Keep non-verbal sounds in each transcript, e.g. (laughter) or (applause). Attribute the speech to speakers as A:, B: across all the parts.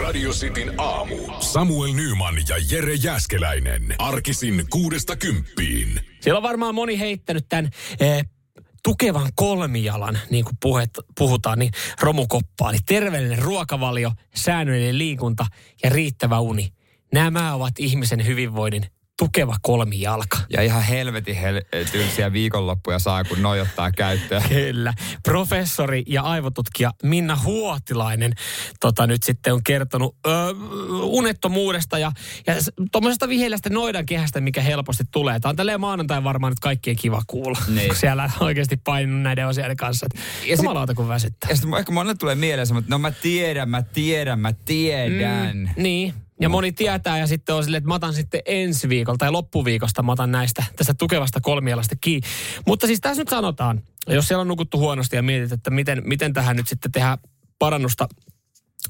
A: Radio Cityn aamu. Samuel Nyman ja Jere Jäskeläinen. Arkisin kuudesta kymppiin.
B: Siellä on varmaan moni heittänyt tämän eh, tukevan kolmijalan, niin kuin puhet, puhutaan, niin romukoppaa. Eli terveellinen ruokavalio, säännöllinen liikunta ja riittävä uni. Nämä ovat ihmisen hyvinvoinnin tukeva kolmijalka.
C: Ja ihan helvetin hel- tylsiä viikonloppuja saa, kun noi ottaa käyttöön.
B: Kyllä. Professori ja aivotutkija Minna Huotilainen tota, nyt sitten on kertonut ö, unettomuudesta ja, ja tuommoisesta viheliästä noidan kehästä, mikä helposti tulee. Tämä on tälleen maanantai varmaan nyt kaikkien kiva kuulla, niin. kun siellä oikeasti painunut näiden osioiden kanssa. Ja Jumalauta, kun väsyttää.
C: Ja sitten ehkä monelle tulee mieleen, että no mä tiedän, mä tiedän, mä tiedän.
B: Mm, niin, ja moni tietää ja sitten on silleen, että mä otan sitten ensi viikolla tai loppuviikosta mä otan näistä tästä tukevasta kolmialasta kiinni. Mutta siis tässä nyt sanotaan, jos siellä on nukuttu huonosti ja mietit, että miten, miten tähän nyt sitten tehdään parannusta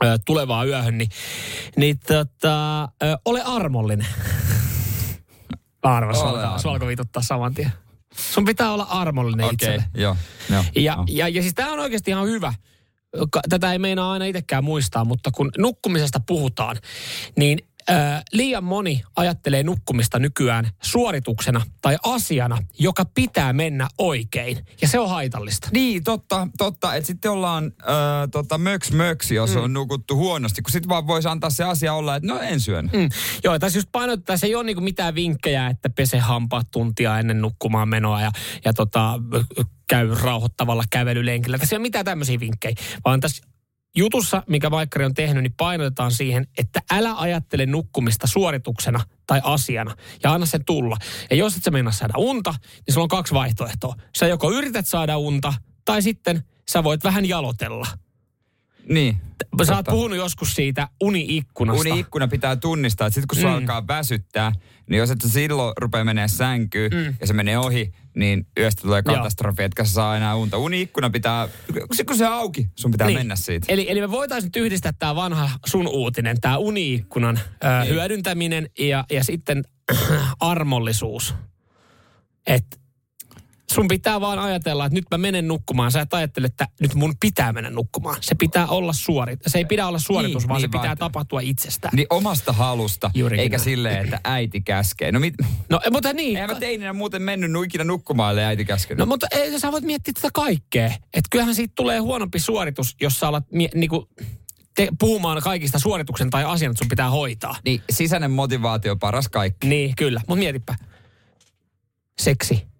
B: ö, tulevaa yöhön, niin, niin tota, ö, ole armollinen. Arva, sua, sua alkoi vituttaa saman tien. Sun pitää olla armollinen
C: Okei,
B: itselle.
C: joo. joo
B: Ja,
C: joo.
B: ja, ja siis tämä on oikeasti ihan hyvä. Tätä ei meinaa aina itsekään muistaa, mutta kun nukkumisesta puhutaan, niin ö, liian moni ajattelee nukkumista nykyään suorituksena tai asiana, joka pitää mennä oikein. Ja se on haitallista.
C: Niin, totta, totta. Että sitten ollaan äh, tota, möks möks, jos mm. on nukuttu huonosti. Kun sitten vaan voisi antaa se asia olla, että no en syön.
B: Mm. Joo, tässä just painotetaan, se ei ole niinku mitään vinkkejä, että pese hampaat tuntia ennen nukkumaan menoa ja, ja tota, käy rauhoittavalla kävelylenkillä. Tässä ei ole mitään tämmöisiä vinkkejä, vaan tässä jutussa, mikä Vaikkari on tehnyt, niin painotetaan siihen, että älä ajattele nukkumista suorituksena tai asiana ja anna sen tulla. Ja jos et sä mennä saada unta, niin sulla on kaksi vaihtoehtoa. Sä joko yrität saada unta tai sitten sä voit vähän jalotella.
C: Niin.
B: Sä oot puhunut joskus siitä uni-ikkunasta.
C: Uni-ikkuna pitää tunnistaa, että sitten kun sulla
B: Mm.
C: alkaa väsyttää, niin jos et sä silloin rupea menee sänkyyn
B: Mm.
C: ja se menee ohi, niin yöstä tulee katastrofi, etkä sä saa enää unta. Uni-ikkuna pitää, sit kun se auki, sun pitää
B: Niin.
C: mennä siitä.
B: Eli, eli me voitaisiin nyt yhdistää tämä vanha sun uutinen, tämä uniikkunan ö,
C: Niin.
B: hyödyntäminen ja, ja sitten (clears throat) armollisuus. Että sun pitää vaan ajatella, että nyt mä menen nukkumaan. Sä et ajattele, että nyt mun pitää mennä nukkumaan. Se pitää olla suorit. Se ei pidä olla suoritus,
C: Niin,
B: vaan
C: niin
B: se pitää
C: vaan.
B: tapahtua itsestään.
C: Niin omasta halusta,
B: Juurikin
C: eikä
B: näin.
C: silleen, että äiti käskee. No, mit,
B: No mutta niin.
C: eihän mä teininä muuten mennyt ikinä nukkumaan, ellei äiti käskenyt.
B: No mutta ei, sä voit miettiä tätä kaikkea. Että kyllähän siitä tulee huonompi suoritus, jos sä alat mie- niinku, te, puhumaan kaikista suorituksen tai asian, että sun pitää hoitaa.
C: Niin sisäinen motivaatio paras kaikki.
B: Niin, kyllä. Mutta mietipä. Seksi.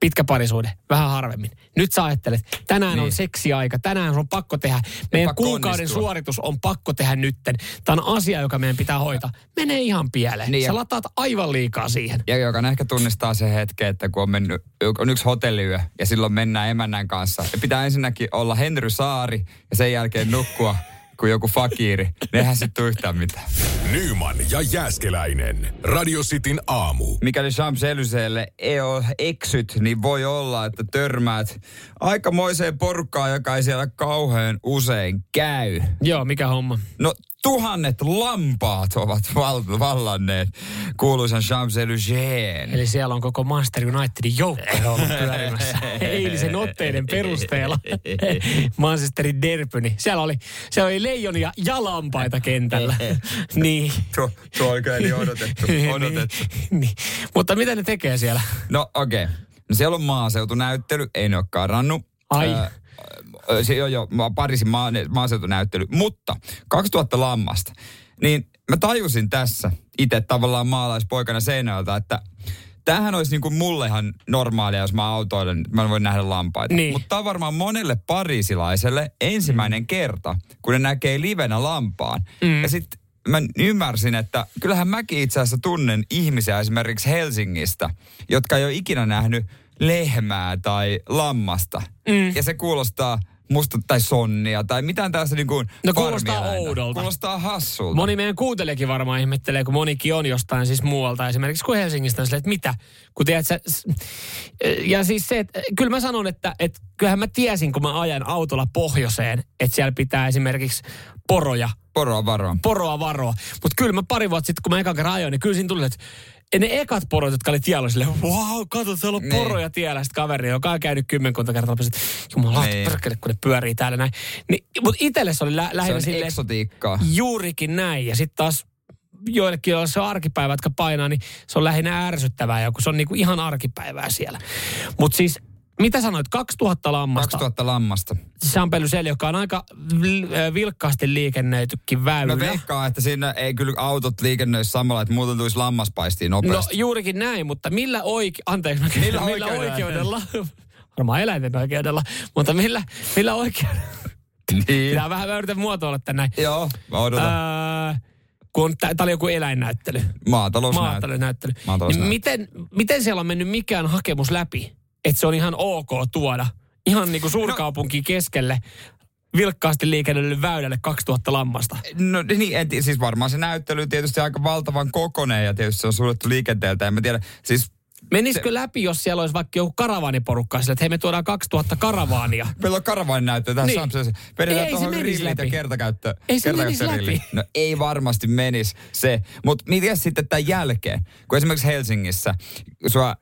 B: Pitkä parisuhde. Vähän harvemmin. Nyt sä ajattelet, tänään niin. on seksiaika. Tänään on pakko tehdä. Meidän
C: pakko
B: kuukauden
C: onnistua.
B: suoritus on pakko tehdä nytten. Tämä on asia, joka meidän pitää hoitaa. Menee ihan pieleen.
C: Niin
B: Sä lataat aivan liikaa siihen.
C: Ja jokainen ehkä tunnistaa se hetke, että kun on, mennyt, on yksi hotelliyö ja silloin mennään emännän kanssa. Ja pitää ensinnäkin olla Henry Saari ja sen jälkeen nukkua kuin joku fakiri. Ne eihän sitten tule yhtään mitään.
A: Nyman ja Jääskeläinen. Radio Cityn aamu.
C: Mikäli Champs-Élysées ei ole eksyt, niin voi olla, että törmäät aikamoiseen porukkaan, joka ei siellä kauhean usein käy.
B: Joo, mikä homma?
C: No tuhannet lampaat ovat val- vallanneet kuuluisan Champs-Élysées.
B: Eli siellä on koko Master Unitedin joukko ollut pyörimässä. Eilisen otteiden perusteella. Manchesterin derby, niin siellä oli, siellä oli leijonia ja lampaita kentällä. niin.
C: Tuo, tuo oli kyllä niin odotettu. odotettu.
B: niin, niin. Mutta mitä ne tekee siellä?
C: No okei. Okay. No siellä on maaseutunäyttely, ei ne ole karannut.
B: Ai.
C: Öö, se jo ma- Pariisin maa, maaseutunäyttely. Mutta 2000 lammasta. Niin mä tajusin tässä itse tavallaan maalaispoikana seinältä, että tämähän olisi niin kuin mullehan normaalia, jos mä autoilen, mä voin nähdä lampaita.
B: Niin.
C: Mutta tämä on varmaan monelle pariisilaiselle ensimmäinen kerta, kun ne näkee livenä lampaan.
B: Mm.
C: Ja sitten mä ymmärsin, että kyllähän mäkin itse asiassa tunnen ihmisiä esimerkiksi Helsingistä, jotka ei ole ikinä nähnyt lehmää tai lammasta.
B: Mm.
C: Ja se kuulostaa musta, tai sonnia, tai mitään tällaista niin kuin
B: No kuulostaa oudolta.
C: Kuulostaa hassulta.
B: Moni meidän kuuntelijakin varmaan ihmettelee, kun monikin on jostain siis muualta, esimerkiksi kuin Helsingistä, on silleen, että mitä? Kun tiedät, sä, ja siis se, että kyllä mä sanon, että, että kyllähän mä tiesin, kun mä ajan autolla pohjoiseen, että siellä pitää esimerkiksi poroja
C: Poroa varoa.
B: poroa varoa. Mutta kyllä mä pari vuotta sitten, kun mä ekan kerran ajoin, niin kyllä siinä tuli, että ne ekat porot, jotka oli tiellä, oli silleen, wow, kato, siellä on
C: Niin.
B: poroja tiellä. Sitten kaveri, joka on käynyt kymmenkunta kertaa, että jumala,
C: Niin.
B: perkele, kun ne pyörii täällä näin. Niin, mutta itselle se oli lä-
C: Se
B: lähinnä
C: on
B: silleen,
C: eksotiikkaa.
B: juurikin näin. Ja sitten taas joillekin, joilla se on arkipäivä, jotka painaa, niin se on lähinnä ärsyttävää, ja kun se on niinku ihan arkipäivää siellä. Mutta siis, mitä sanoit, 2000 lammasta.
C: 2000 lammasta.
B: Sampelyseli, joka on aika äh, vilkkaasti liikennöitykin väylä.
C: Mä veikkaan, että siinä ei kyllä autot liikennöisi samalla, että muuten tulisi lammaspaistiin
B: No
C: nopeasti.
B: juurikin näin, mutta millä oike... Anteeksi,
C: Millä
B: millä,
C: oikeudella?
B: oikeudella? (laughs) Varmaan eläinten oikeudella, mutta millä, millä oikeudella?
C: niin.
B: Pitää vähän mä yritän muotoilla tän näin.
C: Joo, mä odotan.
B: Öö, kun tää oli joku eläinnäyttely.
C: Maatalousnäyttely.
B: Maatalonäyttely. Niin
C: Maatalousnäyttely.
B: miten, miten siellä on mennyt mikään hakemus läpi? Että se on ihan ok tuoda ihan niin kuin suurkaupunkiin keskelle vilkkaasti liikennöidylle väylälle 2000 lammasta.
C: No niin, en, siis varmaan se näyttely tietysti aika valtavan kokonen ja tietysti se on suljettu liikenteeltä. En mä tiedä, siis
B: Menisikö läpi, jos siellä olisi vaikka joku karavaaniporukka sille, että hei me tuodaan 2000 karavaania. (laughs)
C: meillä on karavaanin näyttö tässä
B: Niin.
C: Samsung.
B: Ei,
C: Vedetään
B: ei
C: tuohon rillit ja kertakäyttö.
B: Ei se menisi läpi.
C: No ei varmasti menisi se. Mutta miten sitten tämän jälkeen? Kun esimerkiksi Helsingissä, sua, äh,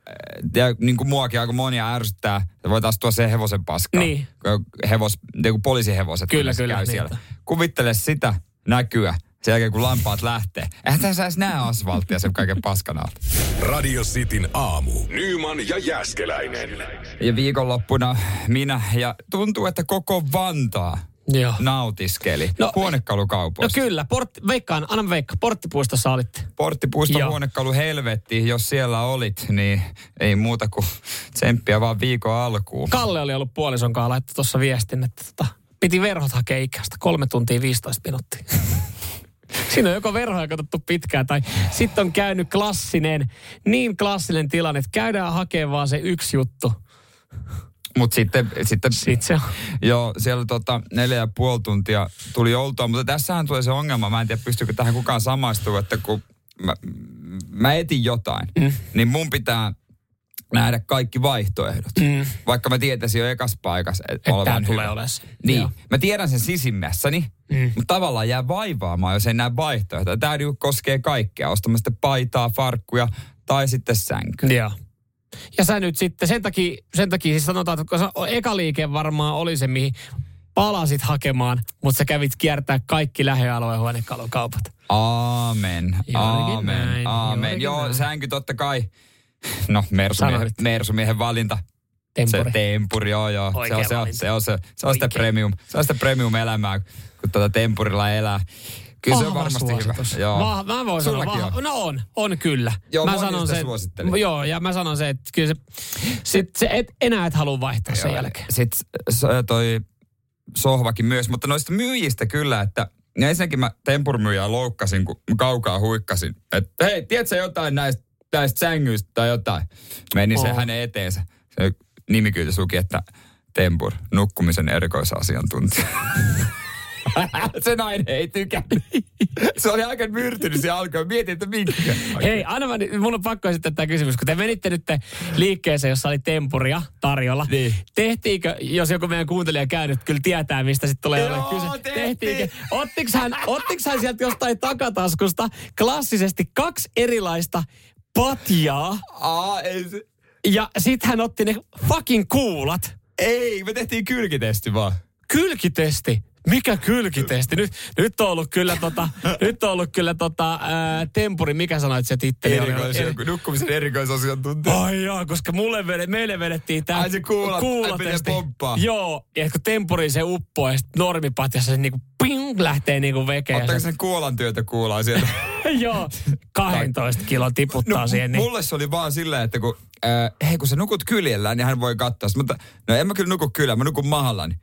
C: ja niin kuin muakin aika monia ärsyttää, että voi taas tuoda se hevosen paskaa.
B: Niin.
C: Kun Hevos, niin kuin poliisihevoset
B: Kyllä, kyllä,
C: käy
B: niin.
C: siellä. Kuvittele sitä näkyä sen jälkeen, kun lampaat lähtee. Eihän tässä edes näe asfalttia sen kaiken paskan alta.
A: Radio Cityn aamu. Nyman ja Jäskeläinen.
C: Ja viikonloppuna minä ja tuntuu, että koko Vantaa
B: Joo.
C: nautiskeli
B: No-
C: no,
B: No
C: huonekalukaupoista.
B: kyllä, portti, veikkaan, anna veikka, porttipuistossa olitte.
C: Porttipuisto
B: Joo.
C: huonekalu helvetti, jos siellä olit, niin ei muuta kuin tsemppiä vaan viikon alkuun.
B: Kalle oli ollut puolison kanssa laittu tuossa viestin, että tota, piti verhot hakea ikästä. Kolme tuntia 15 minuuttia. (laughs) Siinä on joko verhoja katsottu pitkään, tai sitten on käynyt klassinen, niin klassinen tilanne, että käydään hakemaan vaan se yksi juttu.
C: Mutta sitten, sitten
B: Sitten se on.
C: joo, siellä tota neljä ja puoli tuntia tuli oltua, mutta tässähän tulee se ongelma, mä en tiedä pystyykö tähän kukaan samaistumaan, että kun mä, mä etin jotain, mm. niin mun pitää nähdä kaikki vaihtoehdot. Mm. Vaikka mä tietäisin jo ekas paikassa, että
B: Että tää tulee olemaan.
C: Niin,
B: Joo.
C: mä tiedän sen sisimmässäni, mm. mutta tavallaan jää vaivaamaan, jos ei näe vaihtoehtoja. Tämä niinku koskee kaikkea, ostamaan sitten paitaa, farkkuja tai sitten sänky.
B: Joo. Ja sä nyt sitten, sen takia, sen takia siis sanotaan, että eka liike varmaan oli se, mihin palasit hakemaan, mutta sä kävit kiertää kaikki lähialueen huonekalukaupat.
C: Aamen,
B: Juurikin
C: aamen,
B: näin,
C: aamen. Joo,
B: näin.
C: sänky totta kai. No, mersumiehen, mersumiehen valinta.
B: Tempuri.
C: Se tempuri, joo, joo. Se on, se, on, se, on, se, se on sitä premium, se on sitä premium-elämää, kun tuota tempurilla elää. Kyllä se on varmasti
B: suositus.
C: hyvä. Joo.
B: Va- mä voin sanoa, vahva,
C: on.
B: no on, on kyllä.
C: Joo,
B: mä sanon se. Joo, ja mä sanon se, että kyllä se, sit, se et, enää et halua vaihtaa sen jälkeen.
C: Sitten toi sohvakin myös, mutta noista myyjistä kyllä, että ja ensinnäkin mä tempurmyyjää loukkasin, kun kaukaa huikkasin. Että hei, tiedätkö jotain näistä, näistä sängyistä tai jotain? Meni se
B: Oh.
C: hänen eteensä. Se nimikyytys luki, että tempur, nukkumisen erikoisasiantuntija. (laughs) (laughs) se nainen ei tykännyt. Se oli aika myrtynyt se alkoi. Mietin, että minkä.
B: Hei, anna mä, mun on pakko esittää tämä kysymys. Kun te menitte nyt liikkeeseen, jossa oli tempuria tarjolla.
C: Niin.
B: Tehtiinkö, jos joku meidän kuuntelija käynyt, kyllä tietää, mistä sitten tulee
C: Joo,
B: kyse.
C: tehtiin.
B: Tehtiinkö? Ottiks hän, ottiks hän sieltä jostain takataskusta klassisesti kaksi erilaista patjaa
C: Aa, ei, se,
B: ja sitten hän otti ne fucking kuulat.
C: ei, me tehtiin kylkitesti vaan.
B: Kylkitesti. Mikä kylkitesti? Nyt, nyt on ollut kyllä tota, (laughs) nyt on ollut kyllä tota, ää, tempuri, mikä sanoit se titteli?
C: Erikois, nukkumisen erikoisasiantuntija.
B: Ai jaa, koska mulle vede, meille vedettiin tää
C: Ai se kuulat- ai miten pomppaa.
B: Joo, ja kun tempuriin se uppoo ja sit normipatjassa se niinku ping lähtee niinku vekeen.
C: Ottaako sen kuolan työtä kuulaa sieltä? (laughs)
B: joo, 12 kiloa tiputtaa
C: no,
B: siihen. Niin.
C: mulle se oli vaan silleen, että kun, äh, hei kun sä nukut kyljellään, niin hän voi katsoa. Sitten Mutta no en mä kyllä nuku kyljellä, mä nukun mahallani.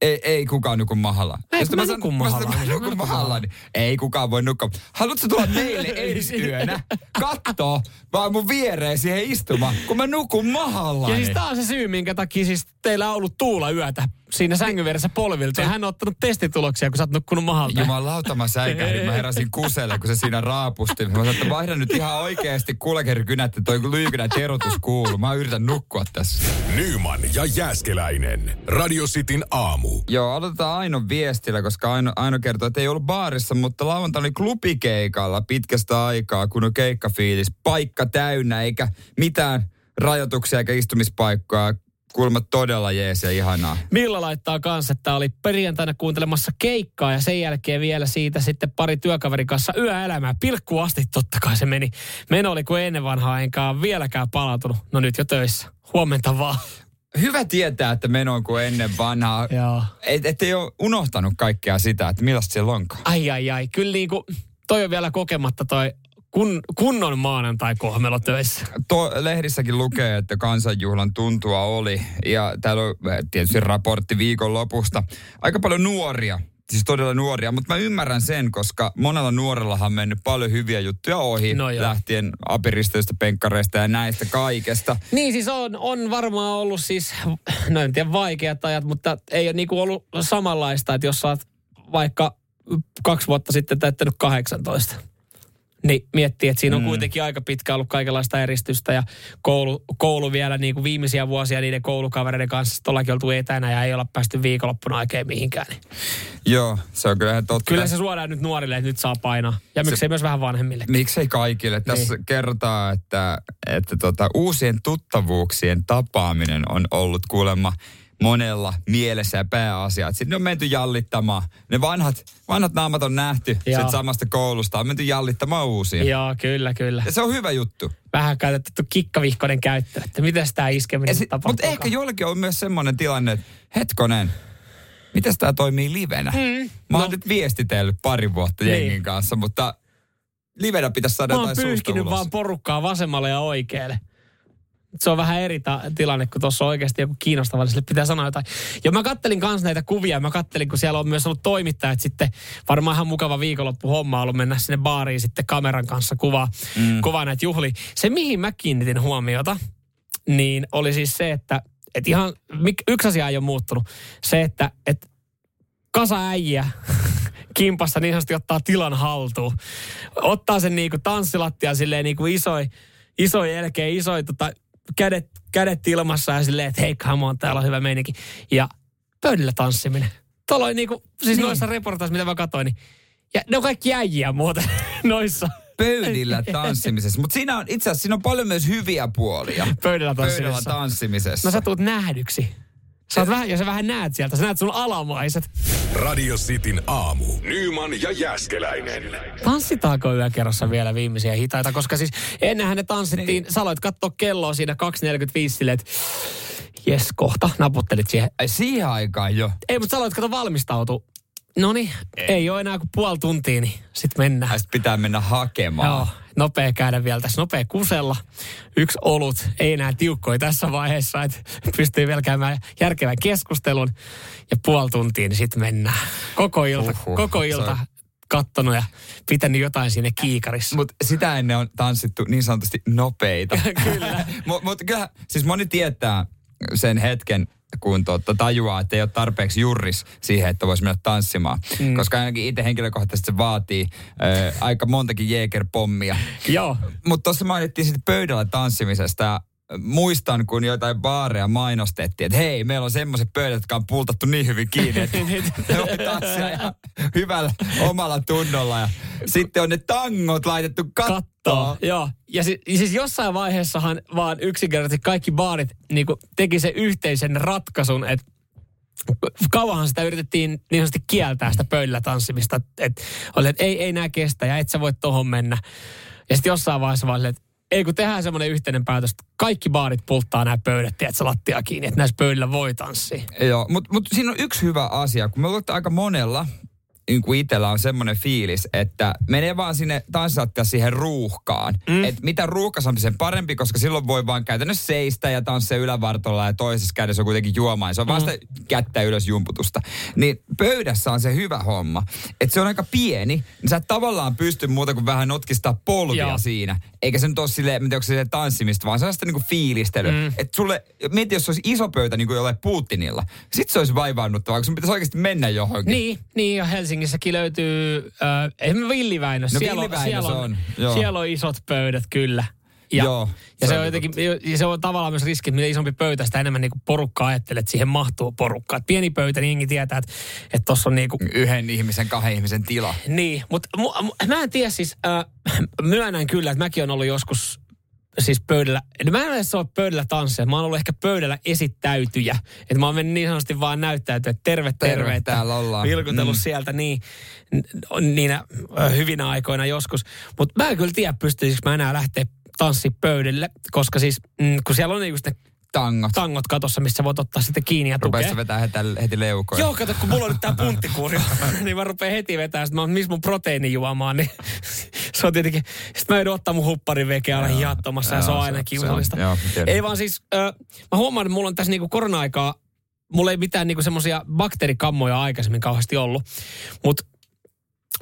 C: Ei, ei kukaan nuku mahallaan.
B: Ei, mä nukun
C: mä sanon,
B: mahallaan.
C: Mä
B: Mä
C: nukun
B: nukun
C: mahallani. Ei kukaan voi nukkua. Haluatko tulla meille (laughs) ensi yönä? Katso, vaan mun viereen siihen istumaan, kun mä nukun mahallani.
B: Ja siis tää on se syy, minkä takia siis teillä on ollut tuula yötä siinä sängyn vieressä polvilta ja hän on ottanut testituloksia, kun sä oot nukkunut mahalta.
C: Jumalauta, mä säikähdin. Mä heräsin kuselle, kun se siinä raapusti. Mä sanoin, että vaihda nyt ihan oikeasti kulkerikynät, että toi lyykynä terotus kuuluu. Mä yritän nukkua tässä.
A: Nyman ja Jääskeläinen. Radio Cityn aamu.
C: Joo, aloitetaan Aino viestillä, koska Aino, Aino kertoo, että ei ollut baarissa, mutta lauantaina oli klubikeikalla pitkästä aikaa, kun on keikkafiilis. Paikka täynnä, eikä mitään rajoituksia eikä istumispaikkoja kuulemma todella jees ja ihanaa.
B: Milla laittaa kanssa, että oli perjantaina kuuntelemassa keikkaa ja sen jälkeen vielä siitä sitten pari työkaverin kanssa yöelämää. Pilkku asti totta kai se meni. Meno oli kuin ennen vanhaa, enkä vieläkään palautunut. No nyt jo töissä. Huomenta vaan.
C: Hyvä tietää, että meno on kuin ennen vanhaa.
B: Joo.
C: Et, et ei ole unohtanut kaikkea sitä, että millaista siellä onkaan.
B: Ai ai ai, kyllä niinku, toi on vielä kokematta toi kun, kunnon maanantai kohmelo töissä.
C: To, lehdissäkin lukee, että kansanjuhlan tuntua oli. Ja täällä on eh, tietysti raportti viikon lopusta. Aika paljon nuoria siis todella nuoria, mutta mä ymmärrän sen, koska monella nuorellahan on mennyt paljon hyviä juttuja ohi,
B: No joo.
C: lähtien apiristeistä, penkkareista ja näistä kaikesta.
B: Niin siis on, on varmaan ollut siis, no en tiedä vaikeat ajat, mutta ei ole niinku ollut samanlaista, että jos sä oot vaikka kaksi vuotta sitten täyttänyt 18. Niin miettii, että siinä on mm. kuitenkin aika pitkä ollut kaikenlaista eristystä ja koulu, koulu vielä niin kuin viimeisiä vuosia niiden koulukavereiden kanssa tuollakin oltu etänä ja ei olla päästy viikonloppuna oikein mihinkään. Niin.
C: Joo, se on kyllä totta.
B: Kyllä se suodaan nyt nuorille, että nyt saa painaa. Ja miksei myös vähän vanhemmille.
C: Miksei kaikille? Tässä
B: Niin.
C: kerrotaan, että, että tota, uusien tuttavuuksien tapaaminen on ollut kuulemma monella mielessä ja pääasia. Sitten on menty jallittamaan. Ne vanhat, vanhat naamat on nähty sit samasta koulusta. On menty jallittamaan uusia.
B: Joo, kyllä, kyllä.
C: Ja se on hyvä juttu.
B: Vähän käytetty kikkavihkonen käyttö, että miten tämä iskeminen
C: Si-
B: tapahtuu.
C: Mutta ehkä jollakin on myös semmoinen tilanne, että hetkonen, miten tämä toimii livenä? Mm, Mä oon
B: no.
C: nyt viestitellyt pari vuotta
B: Niin.
C: jengin kanssa, mutta livenä pitäisi saada
B: Mä
C: jotain suusta ulos.
B: vaan porukkaa vasemmalle ja oikealle. Se on vähän eri ta- tilanne, kun tuossa on oikeasti joku kiinnostava, niin sille pitää sanoa jotain. Ja mä kattelin kanssa näitä kuvia, mä kattelin, kun siellä on myös ollut toimittajat sitten, varmaan ihan mukava viikonloppu homma ollut mennä sinne baariin sitten kameran kanssa kuvaa, mm. kuvaa näitä juhlia. Se, mihin mä kiinnitin huomiota, niin oli siis se, että, että ihan, yksi asia ei ole muuttunut. Se, että, että kasa äijä (laughs) kimpassa niin sanotusti ottaa tilan haltuun. Ottaa sen niinku tanssilattia silleen niinku isoi, isoi elkeä, isoi tota, kädet, kädet ilmassa ja silleen, että hei come on, täällä on hyvä meininki. Ja pöydällä tanssiminen. Tuolla oli niinku, siis niin. noissa reportaissa, mitä mä katsoin, niin ja ne on kaikki äijiä muuten (laughs) noissa
C: pöydillä tanssimisessa. Mutta siinä on itse asiassa siinä on paljon myös hyviä puolia.
B: Pöydällä tanssimisessa.
C: tanssimisessa.
B: No sä tulet nähdyksi. Sä oot vähän, ja sä vähän näet sieltä, sä näet sun alamaiset.
A: Radio Cityn aamu. Nyman ja Jääskeläinen.
B: Tanssitaanko yökerrossa vielä viimeisiä hitaita? Koska siis ennenhän ne tanssittiin, sä aloit katsoa kelloa siinä 2.45 silleen, että jes kohta, naputtelit siihen.
C: Siihen aikaan jo.
B: Ei, mutta sä aloit kato valmistautua. No niin, ei. ei ole enää kuin puoli tuntia, niin sit mennään.
C: Ja sit pitää mennä hakemaan.
B: Joo, nopea käydä vielä tässä, nopea kusella. Yksi olut, ei enää tiukkoja tässä vaiheessa, että pystyy vielä käymään järkevän keskustelun. Ja puoli tuntia, niin sitten mennään. Koko ilta,
C: Huhhuh,
B: koko ilta
C: on-
B: kattonut ja pitänyt jotain siinä kiikarissa.
C: Mutta sitä ennen on tanssittu niin sanotusti nopeita. (laughs)
B: Kyllä.
C: Mutta (laughs) mut kyllä, siis moni tietää sen hetken, kun totta, tajuaa, että ei ole tarpeeksi jurris siihen, että voisi mennä tanssimaan. Mm. Koska ainakin itse henkilökohtaisesti se vaatii ö, aika montakin jeekerpommia.
B: Joo,
C: Mutta tuossa mainittiin sitten pöydällä tanssimisesta muistan, kun jotain baareja mainostettiin, että hei, meillä on semmoiset pöydät, jotka on pultattu niin hyvin kiinni, että (laughs) ne voi tanssia ihan hyvällä omalla tunnolla. Ja sitten on ne tangot laitettu kattoon.
B: kattoo. Joo. Ja si- siis jossain vaiheessahan vaan yksinkertaisesti kaikki baarit niin teki sen yhteisen ratkaisun, että kauanhan sitä yritettiin niin sanotusti kieltää sitä pöydällä tanssimista. Että et, että ei, ei nää kestä ja et sä voi tohon mennä. Ja sitten jossain vaiheessa vaan että ei kun tehdään semmoinen yhteinen päätös, että kaikki baarit pulttaa nämä pöydät, tiedätkö, lattia kiinni, että näissä pöydillä voi tanssia.
C: Joo, mutta mut siinä on yksi hyvä asia, kun me että aika monella niin kuin itsellä on semmoinen fiilis, että menee vaan sinne tanssilattia siihen ruuhkaan. Mm. Että mitä ruuhkasampi sen parempi, koska silloin voi vaan käytännössä seistä ja tanssia ylävartolla ja toisessa kädessä on kuitenkin juomaan. Se on vasta mm. kättä ylös jumputusta. Niin pöydässä on se hyvä homma. Että se on aika pieni, niin sä et tavallaan pysty muuta kuin vähän notkistaa polvia Joo. siinä. Eikä se nyt ole silleen, onko se tanssimista, vaan sellaista niinku fiilistelyä. Mm. Että sulle, mieti jos se olisi iso pöytä niin kuin jollain Putinilla. Sitten se olisi vaivaannuttavaa, koska sun pitäisi oikeasti mennä johonkin.
B: Niin, niin ja Helsingissäkin löytyy, äh, ei Villiväinös.
C: No
B: siellä,
C: Villiväinös
B: siellä on,
C: on, joo.
B: siellä on isot pöydät kyllä. Ja,
C: Joo,
B: ja
C: se
B: se,
C: on
B: jotenkin, ja se on tavallaan myös riski, että mitä isompi pöytä, sitä enemmän niinku porukka ajattelee, että siihen mahtuu porukkaa. Et pieni pöytä, niin tietää, että että tuossa on niinku,
C: Yhden ihmisen, kahden ihmisen tila.
B: niin, mutta mu, mu, mä en tiedä siis, äh, (clears throat) myönnän kyllä, että mäkin on ollut joskus siis pöydällä, no mä en edes ole pöydällä tansseja, mä oon ollut ehkä pöydällä esittäytyjä. Että mä oon mennyt niin sanotusti vaan näyttäytyä, että terve, terve.
C: Terve, täällä ollaan.
B: Vilkutellut
C: Mm.
B: sieltä niin, niinä hyvinä aikoina joskus. Mutta mä en kyllä tiedä, pystyisikö mä enää lähteä tanssipöydälle, koska siis mm, kun siellä on just ne
C: Tangot.
B: tangot katossa, missä voit ottaa sitten kiinni ja tukea.
C: Rupeessa vetää heti, heti leukoja.
B: Joo, kato, kun mulla on nyt tää (laughs) punttikuuri, (laughs) niin mä rupean heti vetämään, sit mä oon, missä mun proteiini juomaan, niin (laughs) se on tietenkin, sit mä joudun ottaa mun hupparin vekeä aina hiattomassa ja se on aina
C: se-
B: kiusallista.
C: se on- joo.
B: Ei vaan siis, äh, mä huomaan, että mulla on tässä niinku korona-aikaa, mulla ei mitään niinku semmoisia bakteerikammoja aikaisemmin kauheasti ollut, mutta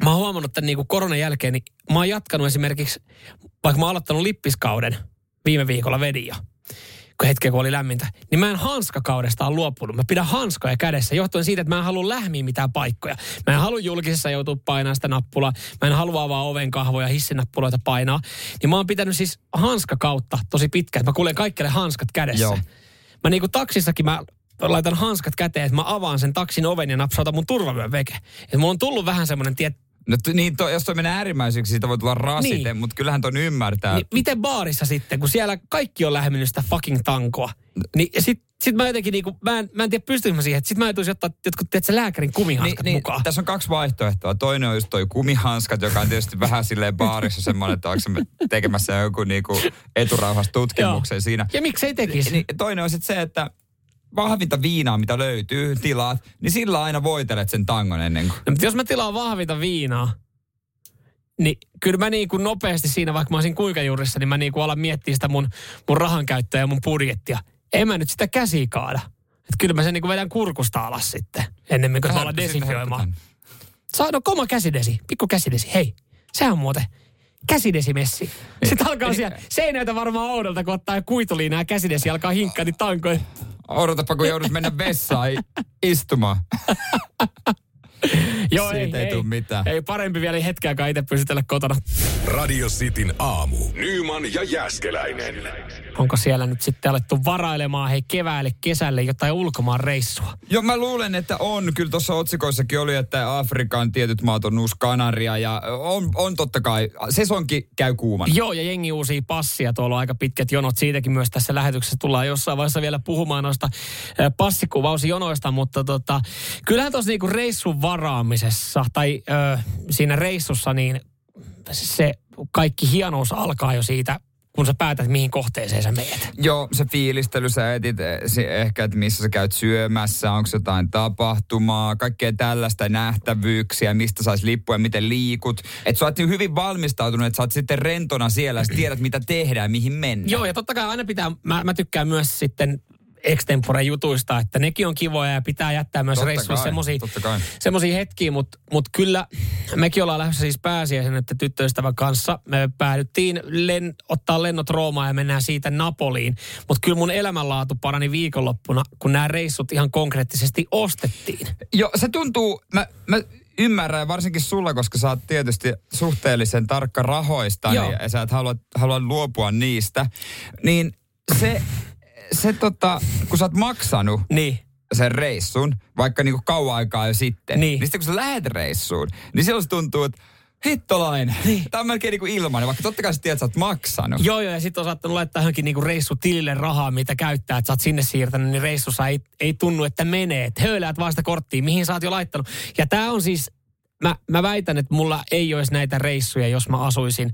B: mä oon huomannut että niinku koronan jälkeen, niin mä oon jatkanut esimerkiksi, vaikka mä oon aloittanut lippiskauden, viime viikolla vedin jo, kun hetken kun oli lämmintä, niin mä en hanskakaudesta ole luopunut. Mä pidän hanskoja kädessä johtuen siitä, että mä en halua lähmiä mitään paikkoja. Mä en halua julkisessa joutua painamaan sitä nappulaa. Mä en halua avaa oven kahvoja, hissinappuloita painaa. Niin mä oon pitänyt siis hanskakautta tosi pitkään. Mä kuulen kaikille hanskat kädessä.
C: Joo.
B: Mä niinku taksissakin mä laitan hanskat käteen, että mä avaan sen taksin oven ja napsautan mun turvavyön veke. Et mulla on tullut vähän semmoinen, tiet,
C: No, niin, to, jos toi menee äärimmäiseksi, siitä voi tulla rasite,
B: Niin.
C: mutta kyllähän ton ymmärtää.
B: Niin, miten baarissa sitten, kun siellä kaikki on lähmennyt sitä fucking tankoa, niin sit, sit mä jotenkin niinku, mä en, mä en tiedä pystyisikö mä siihen, että sit mä joutuisin ottaa jotkut, tiedätkö, lääkärin kumihanskat niin, mukaan.
C: Tässä on kaksi vaihtoehtoa. Toinen on just toi kumihanskat, joka on tietysti vähän silleen baarissa semmoinen, että onko me tekemässä joku niinku eturauhas tutkimuksen siinä.
B: Ja miksei tekisi?
C: Niin, toinen on sitten se, että vahvinta viinaa, mitä löytyy, tilaat, niin sillä aina voitelet sen tangon ennen kuin.
B: No, mutta jos mä tilaan vahvita viinaa, niin kyllä mä niin kuin nopeasti siinä, vaikka mä olisin kuinka juurissa, niin mä niin kuin alan miettiä sitä mun, mun rahan käyttöä ja mun budjettia. En mä nyt sitä käsi kaada. Et kyllä mä sen niin kuin vedän kurkusta alas sitten, ennemmin kuin tuolla desinfioimaan. Saa, no koma käsidesi, pikku käsidesi, hei. Sehän on muuten käsidesimessi. Sitten alkaa siellä, se ei näytä varmaan oudolta, kun ottaa kuituliinaa ja käsidesi alkaa hinkkaa niitä tankoja.
C: Odotapa, kun joudut mennä vessaan istumaan. (laughs)
B: Joo,
C: Siitä ei tuu mitään.
B: Ei parempi vielä hetkeäkään itse pysytellä kotona.
A: Radio Cityn aamu. Nyman ja Jäskeläinen.
B: Onko siellä nyt sitten alettu varailemaan hei keväälle, kesälle jotain ulkomaan reissua?
C: Joo, mä luulen, että on. Kyllä tuossa otsikoissakin oli, että Afrikan tietyt maat on uusi Kanaria ja on, on totta kai. Sesonki käy kuumana.
B: Joo, ja jengi uusia passia. Tuolla on aika pitkät jonot. Siitäkin myös tässä lähetyksessä tullaan jossain vaiheessa vielä puhumaan noista passikuvausjonoista, mutta tota, kyllähän tuossa niinku reissun varaamisessa tai ö, siinä reissussa niin se kaikki hienous alkaa jo siitä, kun sä päätät, mihin kohteeseen sä meet.
C: Joo, se fiilistely, sä etit eh, se ehkä, että missä sä käyt syömässä, onko jotain tapahtumaa, kaikkea tällaista nähtävyyksiä, mistä saisi lippuja, miten liikut. Että sä oot hyvin valmistautunut, että sä oot sitten rentona siellä, sä tiedät mitä tehdään mihin mennään.
B: Joo, ja totta kai aina pitää, mä, mä tykkään myös sitten extempore jutuista, että nekin on kivoja ja pitää jättää myös reissuissa semmosia hetkiä, mutta mut kyllä mekin ollaan lähdössä siis pääsiäisen, että tyttöystävän kanssa me päädyttiin len, ottaa lennot Roomaan ja mennään siitä Napoliin. Mutta kyllä mun elämänlaatu parani viikonloppuna, kun nämä reissut ihan konkreettisesti ostettiin.
C: Joo, se tuntuu, mä, mä ymmärrän, varsinkin sulla, koska sä oot tietysti suhteellisen tarkka rahoista,
B: Joo.
C: niin, ja sä et halua, halua luopua niistä. Niin se, se tota, kun sä oot maksanut
B: Niin.
C: sen reissun, vaikka niinku kauan aikaa jo sitten,
B: Niin.
C: niin sitten kun sä lähet reissuun, niin silloin se tuntuu, että hittolainen, niin. tämä on melkein niinku ilmainen, vaikka totta kai sä tiedät, että sä oot maksanut.
B: Joo, joo, ja sitten on saattanut laittaa johonkin niinku reissutilille rahaa, mitä käyttää, että sä oot sinne siirtänyt, niin reissussa ei, ei tunnu, että menee. Että höyläät vaan sitä korttia, mihin sä oot jo laittanut. Ja tämä on siis mä, mä väitän, että mulla ei olisi näitä reissuja, jos mä asuisin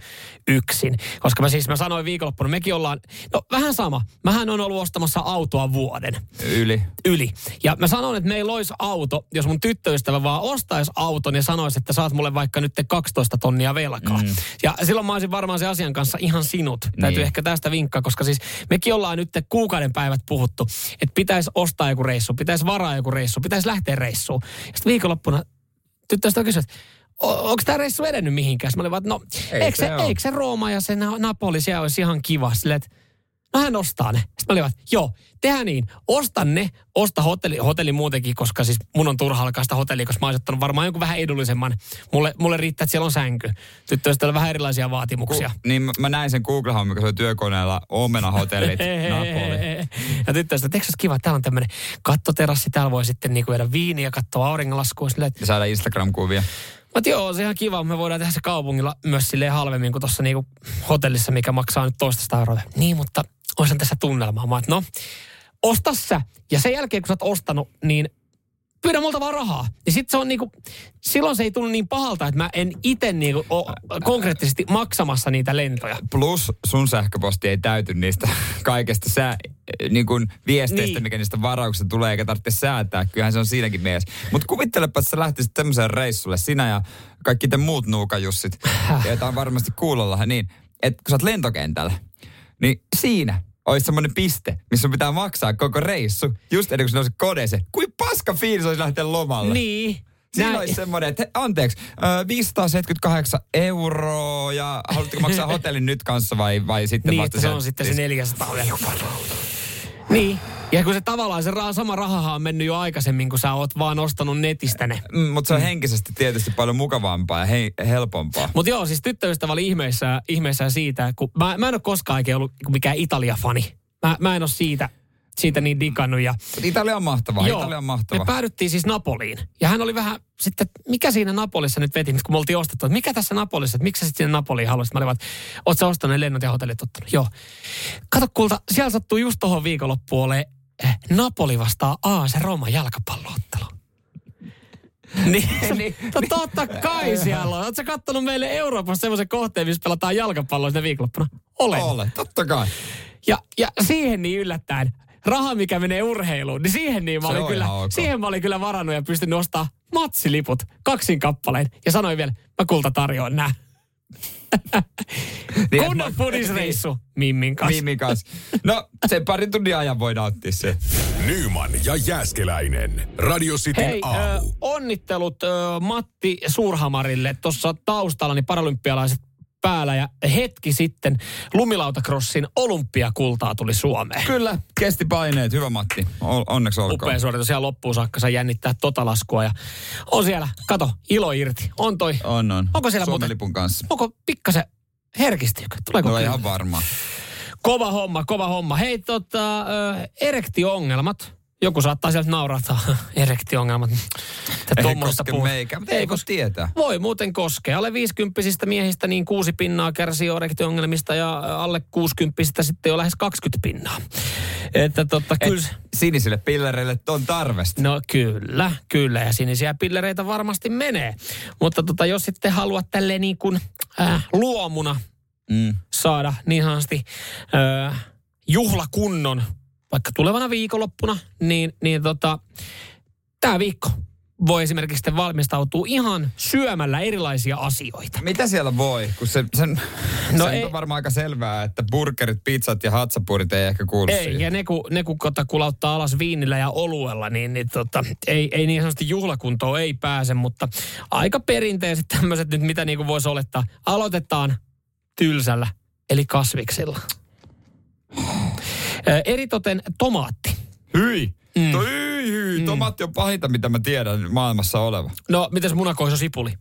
B: yksin. Koska mä siis, mä sanoin viikonloppuna, mekin ollaan, no vähän sama. Mähän on ollut ostamassa autoa vuoden.
C: Yli.
B: Yli. Ja mä sanon, että meillä olisi auto, jos mun tyttöystävä vaan ostaisi auton ja sanoisi, että saat mulle vaikka nyt 12 tonnia velkaa. Mm. Ja silloin mä olisin varmaan se asian kanssa ihan sinut. Niin. Täytyy ehkä tästä vinkkaa, koska siis mekin ollaan nyt kuukauden päivät puhuttu, että pitäisi ostaa joku reissu, pitäisi varaa joku reissu, pitäisi lähteä reissuun. Ja sitten viikonloppuna tyttöystävä kysyi, että onko tämä reissu edennyt mihinkään? Mä olin vaan, no, Ei eikö, se, eikö se Rooma ja se Napoli siellä olisi ihan kiva? Silleen, että no hän ostaa ne. Sitten mä olin vaan, joo, tehdään niin, osta ne, osta hotelli, hotelli muutenkin, koska siis mun on turha alkaa sitä hotellia, koska mä olisin ottanut varmaan jonkun vähän edullisemman. Mulle, mulle riittää, että siellä on sänky. Tyttöystävällä vähän erilaisia vaatimuksia. Ku,
C: niin mä näin sen Google mikä se oli työkoneella Omena-hotellit (laughs) Napoli.
B: Ja tyttöystävä, että kiva, täällä on tämmöinen kattoterassi, täällä voi sitten niinku viedä viiniä, katsoa auringonlaskua.
C: Ja saada Instagram-kuvia.
B: Mä joo, se ihan kiva. Me voidaan tehdä se kaupungilla myös silleen halvemmin kuin tuossa niinku hotellissa, mikä maksaa nyt toista euroa. Niin, mutta olisin tässä tunnelmaa. Mä no, osta sä. Ja sen jälkeen, kun sä oot ostanut, niin pyydä multa vaan rahaa. Ja sit se on niinku, silloin se ei tunnu niin pahalta, että mä en itse niinku ole konkreettisesti maksamassa niitä lentoja.
C: Plus sun sähköposti ei täyty niistä kaikesta sää, niin kuin viesteistä, niin. mikä niistä varauksista tulee, eikä tarvitse säätää. Kyllähän se on siinäkin mielessä. Mutta kuvittelepa, että sä lähtisit tämmöiseen reissulle, sinä ja kaikki te muut nuukajussit, joita on varmasti kuulolla, niin, että kun sä oot lentokentällä, niin siinä olisi semmoinen piste, missä pitää maksaa koko reissu, just ennen kuin se kodeeseen. Kuin paska fiilis olisi lähteä lomalle.
B: Niin.
C: Siinä Näin. olisi semmoinen, että anteeksi, 578 euroa ja haluatteko maksaa (laughs) hotellin nyt kanssa vai, vai sitten
B: niin,
C: vasta
B: se on sitten se 400 Niin. Ja kun se tavallaan se ra- sama rahahan on mennyt jo aikaisemmin, kun sä oot vaan ostanut netistä ne.
C: Mm, mutta se on mm. henkisesti tietysti paljon mukavampaa ja he- helpompaa.
B: Mutta joo, siis tyttöystävä oli ihmeissään, ihmeissään siitä, kun mä, mä en ole koskaan oikein ollut mikään Italia-fani. Mä, mä en ole siitä siitä niin digannut. Ja,
C: Italia on mahtavaa, joo, Italia on mahtavaa.
B: Me päädyttiin siis Napoliin. Ja hän oli vähän sitten, mikä siinä Napolissa nyt veti, kun me oltiin ostettu, että mikä tässä Napolissa, että miksi sä sitten sinne Napoliin haluaisit? Mä olin vaan, oot sä ostanut lennot ja hotellit ottanut? Joo. Kato kulta, siellä sattuu just tuohon viikonloppuun eh, Napoli vastaa AS Roma jalkapalloottelu. (laughs) niin, niin, to, totta kai siellä on. Oletko kattonut meille Euroopassa semmoisen kohteen, missä pelataan jalkapalloa sinne viikonloppuna? Olen.
C: Olen, totta kai.
B: Ja, ja siihen niin yllättäen, raha mikä menee urheiluun, niin siihen niin mä olin, kyllä, siihen mä olin kyllä varannut ja pystyn nostaa matsiliput kaksin kappaleen. Ja sanoin vielä, mä kulta tarjoan nää. (laughs) niin, Kunnon pudisreissu Mimmin kanssa.
C: Mimmin kanssa. No, sen parin tunnin ajan voidaan ottaa se.
A: Nyman ja Jääskeläinen. Radio Cityn
B: Hei,
A: aamu. Äh,
B: onnittelut äh, Matti Suurhamarille. Tuossa taustalla niin paralympialaiset päällä ja hetki sitten lumilautakrossin olympiakultaa tuli Suomeen.
C: Kyllä, kesti paineet. Hyvä Matti. O- onneksi olkoon.
B: Upea suoritus siellä loppuun saakka. Saa jännittää tota laskua ja on siellä, kato, ilo irti. On toi.
C: On, on.
B: Onko siellä
C: Suomen lipun kanssa.
B: Onko pikkasen herkisti? Tuleeko
C: no ihan varma.
B: Kova homma, kova homma. Hei, tota, erektio-ongelmat joku saattaa sieltä naurata (laughs) erektiongelmat.
C: Ei koske puhut. meikä, mutta ei koske tietää.
B: Voi muuten koskea. Alle 50 miehistä niin kuusi pinnaa kärsii erektiongelmista ja alle 60 sitten jo lähes 20 pinnaa. Että totta,
C: kyllä... sinisille pillereille on tarvesta.
B: No kyllä, kyllä. Ja sinisiä pillereitä varmasti menee. Mutta tota, jos sitten haluat tälleen niin kuin äh, luomuna mm. saada niin sanotusti äh, juhlakunnon vaikka tulevana viikonloppuna, niin, niin tota, tämä viikko voi esimerkiksi sitten valmistautua ihan syömällä erilaisia asioita.
C: Mitä siellä voi? Kun se, sen, no se ei, on varmaan aika selvää, että burgerit, pizzat ja hatsapurit ei ehkä kuulu
B: Ei, siihen. ja ne kun, ne kun kota kulauttaa alas viinillä ja oluella, niin, niin tota, ei, ei niin sanotusti juhlakuntoon ei pääse, mutta aika perinteiset tämmöiset nyt, mitä niin kuin voisi olettaa. Aloitetaan tylsällä, eli kasviksilla. (sighs) Eritoten tomaatti.
C: Hyi. Mm. To, hyi, hyi. Mm. Tomaatti on pahinta, mitä mä tiedän maailmassa oleva.
B: No, mitäs munakoiso sipuli?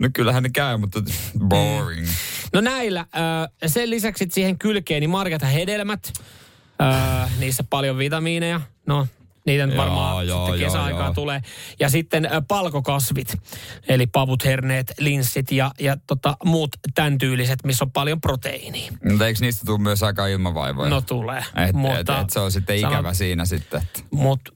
C: No kyllähän ne käy, mutta boring. Mm.
B: No näillä. Äh, sen lisäksi siihen kylkeen niin marjat ja hedelmät. Niissä paljon vitamiineja. No, Niitä nyt varmaan
C: joo,
B: sitten
C: joo,
B: kesäaikaa
C: joo.
B: tulee. Ja sitten palkokasvit, eli pavut, herneet, linssit ja, ja tota, muut tämän tyyliset, missä on paljon proteiiniä.
C: Mutta eikö niistä tule myös aika ilmavaivoja?
B: No tulee.
C: Et,
B: mutta
C: et, et se on sitten ikävä
B: sanot-
C: siinä sitten.
B: Mutta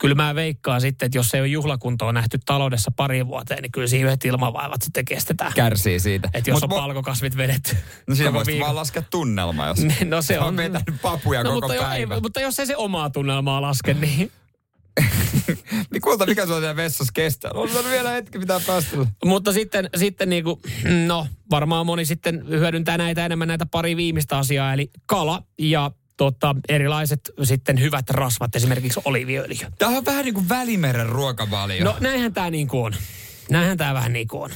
B: kyllä mä veikkaan sitten, että jos ei ole juhlakuntoa nähty taloudessa pari vuoteen, niin kyllä siinä yhdet ilmavaivat sitten kestetään.
C: Kärsii siitä.
B: Että jos
C: Mut
B: on
C: mo-
B: palkokasvit vedetty.
C: No siinä voisi vaan laskea tunnelma, jos (laughs)
B: No se (laughs) on.
C: vetänyt papuja
B: no,
C: koko
B: mutta, jo, ei,
C: päivä.
B: mutta jos ei se omaa tunnelmaa laske, niin... (laughs)
C: Niin kulta, mikä sulla siellä vessassa kestää? On se vielä hetki, pitää päästellä.
B: mutta sitten, sitten niin kuin, no varmaan moni sitten hyödyntää näitä enemmän näitä pari viimeistä asiaa, eli kala ja tota, erilaiset sitten hyvät rasvat, esimerkiksi oliiviöljy.
C: Tämä on vähän niin kuin välimeren ruokavalio.
B: No näinhän tämä niin kuin on. Näinhän tämä vähän niin kuin on.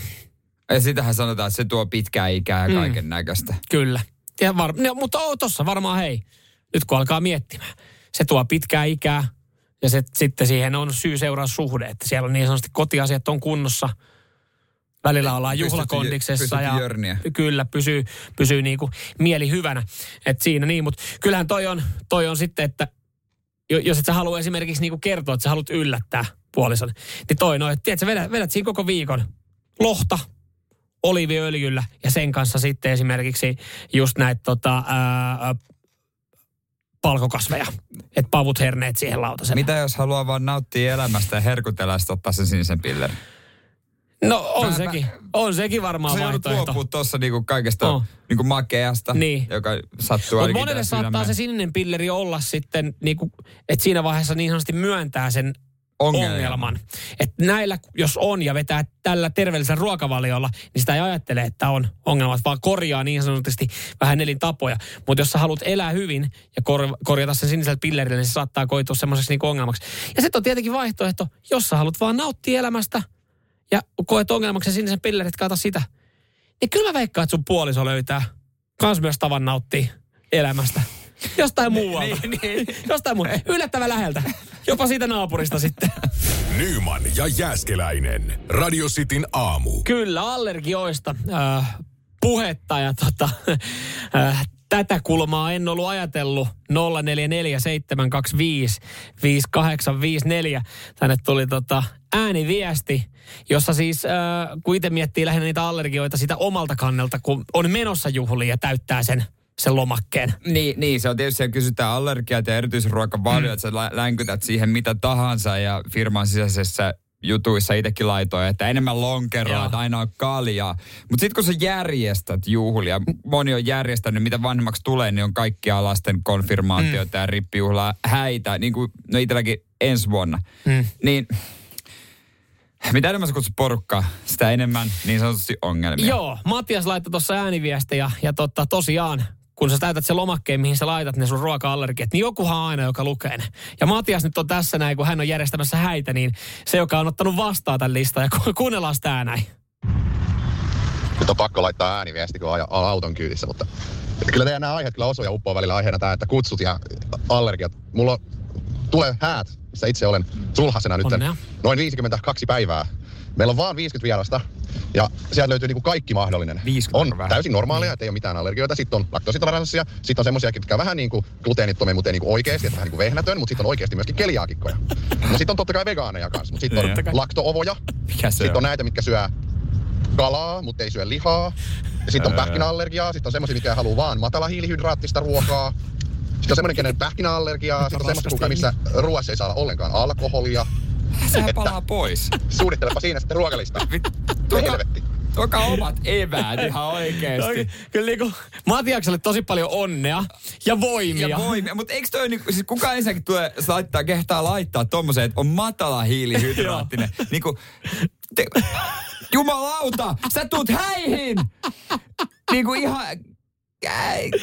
C: Ja sitähän sanotaan, että se tuo pitkää ikää ja kaiken näköistä.
B: Kyllä. Ja var, no, mutta oo, tossa varmaan hei, nyt kun alkaa miettimään. Se tuo pitkää ikää ja se, sitten siihen on syy-seuraussuhde, että siellä on niin sanotusti kotiasiat on kunnossa. Välillä ollaan juhlakondiksessa
C: pystytty
B: ja
C: jörniä.
B: kyllä pysyy, pysyy niin kuin mieli hyvänä. Et siinä niin, mutta kyllähän toi on, toi on sitten, että jo- jos et sä halua esimerkiksi niin kuin kertoa, että sä haluat yllättää puolison, niin toi no, että tiedätkö, vedät, vedät siinä koko viikon lohta, oliiviöljyllä ja sen kanssa sitten esimerkiksi just näitä tota, ää, palkokasveja. Että pavut herneet siihen lautaselle.
C: Mitä jos haluaa vaan nauttia elämästä ja herkutella ja ottaa sen sinisen pillerin?
B: No on
C: Mä-
B: sekin. On sekin varmaan
C: Se joudut
B: vaihtoehto.
C: luopua tuossa niinku kaikesta
B: Oh.
C: niinku makeasta,
B: Niin.
C: joka sattuu
B: Mutta monelle saattaa se sininen pilleri olla sitten, niinku, että siinä vaiheessa niin sanotusti myöntää sen
C: Ongelma.
B: ongelman. Että näillä, jos on ja vetää tällä terveellisellä ruokavaliolla, niin sitä ei ajattele, että on ongelmat, vaan korjaa niin sanotusti vähän elintapoja. Mutta jos sä haluat elää hyvin ja kor- korjata sen sinisellä pillerillä, niin se saattaa koitua semmoiseksi niinku ongelmaksi. Ja sitten on tietenkin vaihtoehto, jos sä haluat vaan nauttia elämästä ja koet ongelmaksi sen sinisen pillerin, että kaata sitä. Niin kyllä mä veikkaan, että sun puoliso löytää kans myös tavan nauttia elämästä. Jostain (laughs) muualta.
C: niin, niin.
B: Jostain muualta. (laughs) Yllättävän läheltä. Jopa siitä naapurista sitten.
A: Nyman ja Jääskeläinen. Radio Cityn aamu.
B: Kyllä, allergioista äh, puhetta ja tota, äh, tätä kulmaa en ollut ajatellut. 0447255854. Tänne tuli tota ääniviesti, jossa siis, äh, kun itse miettii lähinnä niitä allergioita sitä omalta kannelta, kun on menossa juhliin ja täyttää sen, sen lomakkeen.
C: Niin, niin, se on tietysti, siellä kysytään allergiat ja erityisruokavalio, mm. että sä lä- länkytät siihen mitä tahansa ja firman sisäisessä jutuissa itsekin laitoin, että enemmän lonkeroa,
B: Joo.
C: että aina on kaljaa. Mutta sitten kun sä järjestät juhlia, moni on järjestänyt, mitä vanhemmaksi tulee, niin on kaikkia lasten konfirmaatioita mm. ja rippijuhlaa, häitä, niin kuin no itselläkin ensi vuonna.
B: Mm.
C: Niin mitä enemmän sä kutsut porukkaa, sitä enemmän niin sanotusti ongelmia.
B: Joo, Matias laittoi tuossa ääniviestejä ja totta, tosiaan, kun sä täytät sen lomakkeen, mihin sä laitat ne sun ruoka-allergiat, niin jokuhan on aina, joka lukee ne. Ja Matias nyt on tässä näin, kun hän on järjestämässä häitä, niin se, joka on ottanut vastaan tämän listan, ja ku- kuunnellaan tää näin.
D: nyt on pakko laittaa ääniviesti, kun aja auton kyydissä, mutta kyllä teidän nämä aiheet kyllä osuu ja uppoo välillä aiheena tämä, että kutsut ja allergiat. Mulla tulee häät, missä itse olen sulhasena nyt
B: Onnea.
D: noin 52 päivää. Meillä on vaan 50 vierasta ja sieltä löytyy niinku kaikki mahdollinen.
C: 50
D: on
C: vähän.
D: täysin normaalia, että ei ole mitään allergioita. Sitten on laktoositoleranssia, sitten on semmoisia, jotka vähän niin kuin gluteenittomia, mutta ei niin kuin oikeasti, että vähän niin kuin vehnätön, mutta sitten on oikeasti myöskin keliaakikkoja. No sitten on totta kai vegaaneja kanssa, mutta sitten on
C: Totta
B: kai.
D: laktoovoja, sitten on näitä, mitkä syö kalaa, mutta ei syö lihaa. Ja sitten on pähkinäallergiaa, sitten on semmoisia, mikä haluaa vaan matala hiilihydraattista ruokaa. Sitten on semmoinen, kenen pähkinäallergiaa, sitten on semmoista, missä ruoassa ei saa olla ollenkaan alkoholia.
C: Sehän
D: että-
C: palaa pois.
D: Suunnittelepa siinä sitten ruokalista. (laughs)
C: Tuokaa,
D: Helvetti.
C: tuokaa omat eväät ihan oikeesti.
B: Kyllä niinku Matiakselle tosi paljon onnea ja voimia.
C: Ja voimia. Mutta eikö toi niinku, siis kuka ensinnäkin tulee, laittaa, kehtaa laittaa tommoseen, että on matala hiilihydraattinen. (laughs) niinku, te, jumalauta, sä tuut häihin! niinku ihan,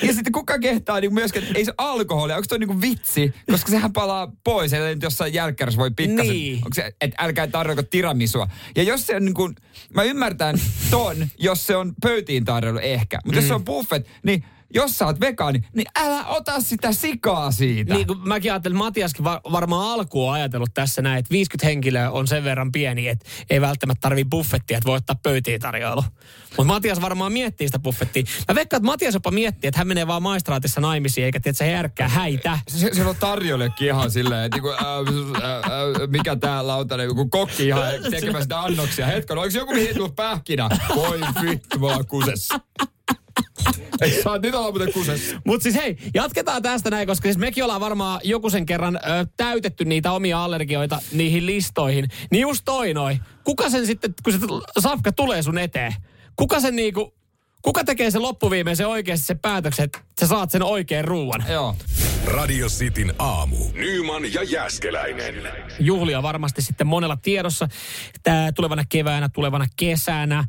C: ja sitten kuka kehtaa niin myöskään, että ei se alkoholia, onko toi niinku vitsi? Koska sehän palaa pois, eli nyt jossain jälkkärissä voi pikkasen,
B: Niin.
C: onko se, että älkää tarjoako tiramisua. Ja jos se on niin kuin, mä ymmärtän ton, jos se on pöytiin tarjoilu ehkä, mutta jos se on buffet, niin jos sä oot vegaani, niin älä ota sitä sikaa siitä.
B: Niin kuin mäkin ajattelin, että Matiaskin va- varmaan alkuun on ajatellut tässä näin, että 50 henkilöä on sen verran pieni, että ei välttämättä tarvii buffettia, että voi ottaa pöytiin tarjoilu. Mutta Matias varmaan miettii sitä buffettia. Mä veikkaan, että Matias jopa miettii, että hän menee vaan maistraatissa naimisiin, eikä tiedä, että se järkkää häitä.
C: Se, siellä on tarjoillekin ihan silleen, että niinku, ää, ää, mikä tää lautanen, joku kokki ihan tekemässä sitä annoksia. Hetken, oliko joku mihin tullut pähkinä? Voi vittu, me ollaan kusessa. (laughs) Ei nyt ollaan muuten kusessa.
B: Mutta siis hei, jatketaan tästä näin, koska siis mekin ollaan varmaan joku sen kerran ö, täytetty niitä omia allergioita niihin listoihin. Niin just toi noi. Kuka sen sitten, kun se safka tulee sun eteen, kuka sen niinku, kuka tekee sen loppuviimeisen oikeasti se päätöksen, että sä saat sen oikean ruuan?
C: Joo.
A: Radio Cityn aamu. Nyman ja Jäskeläinen.
B: juhlia varmasti sitten monella tiedossa. Tää tulevana keväänä, tulevana kesänä.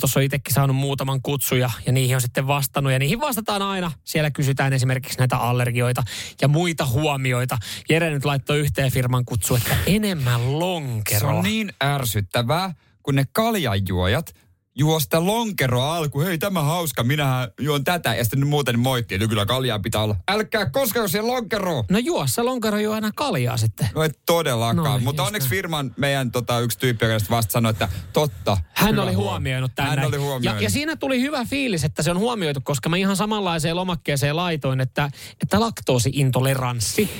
B: Tuossa on itsekin saanut muutaman kutsuja ja niihin on sitten vastannut. Ja niihin vastataan aina. Siellä kysytään esimerkiksi näitä allergioita ja muita huomioita. Jere nyt laittoi yhteen firman kutsu, että enemmän
C: Se
B: lonkeroa.
C: on niin ärsyttävää, kun ne kaljanjuojat juo sitä lonkeroa alku. Hei, tämä hauska, minähän juon tätä. Ja sitten muuten moittii, että kyllä kaljaa pitää olla. Älkää koskeko siihen lonkeroon.
B: No juo se lonkero juo aina kaljaa sitten.
C: No et todellakaan.
B: No,
C: Mutta onneksi
B: näin.
C: firman meidän tota, yksi tyyppi, joka vasta sanoi, että totta.
B: Hän oli
C: huomio.
B: huomioinut tämän.
C: Hän
B: näin.
C: oli huomioinut.
B: Ja, ja siinä tuli hyvä fiilis, että se on huomioitu, koska mä ihan samanlaiseen lomakkeeseen laitoin, että, että laktoosiintoleranssi.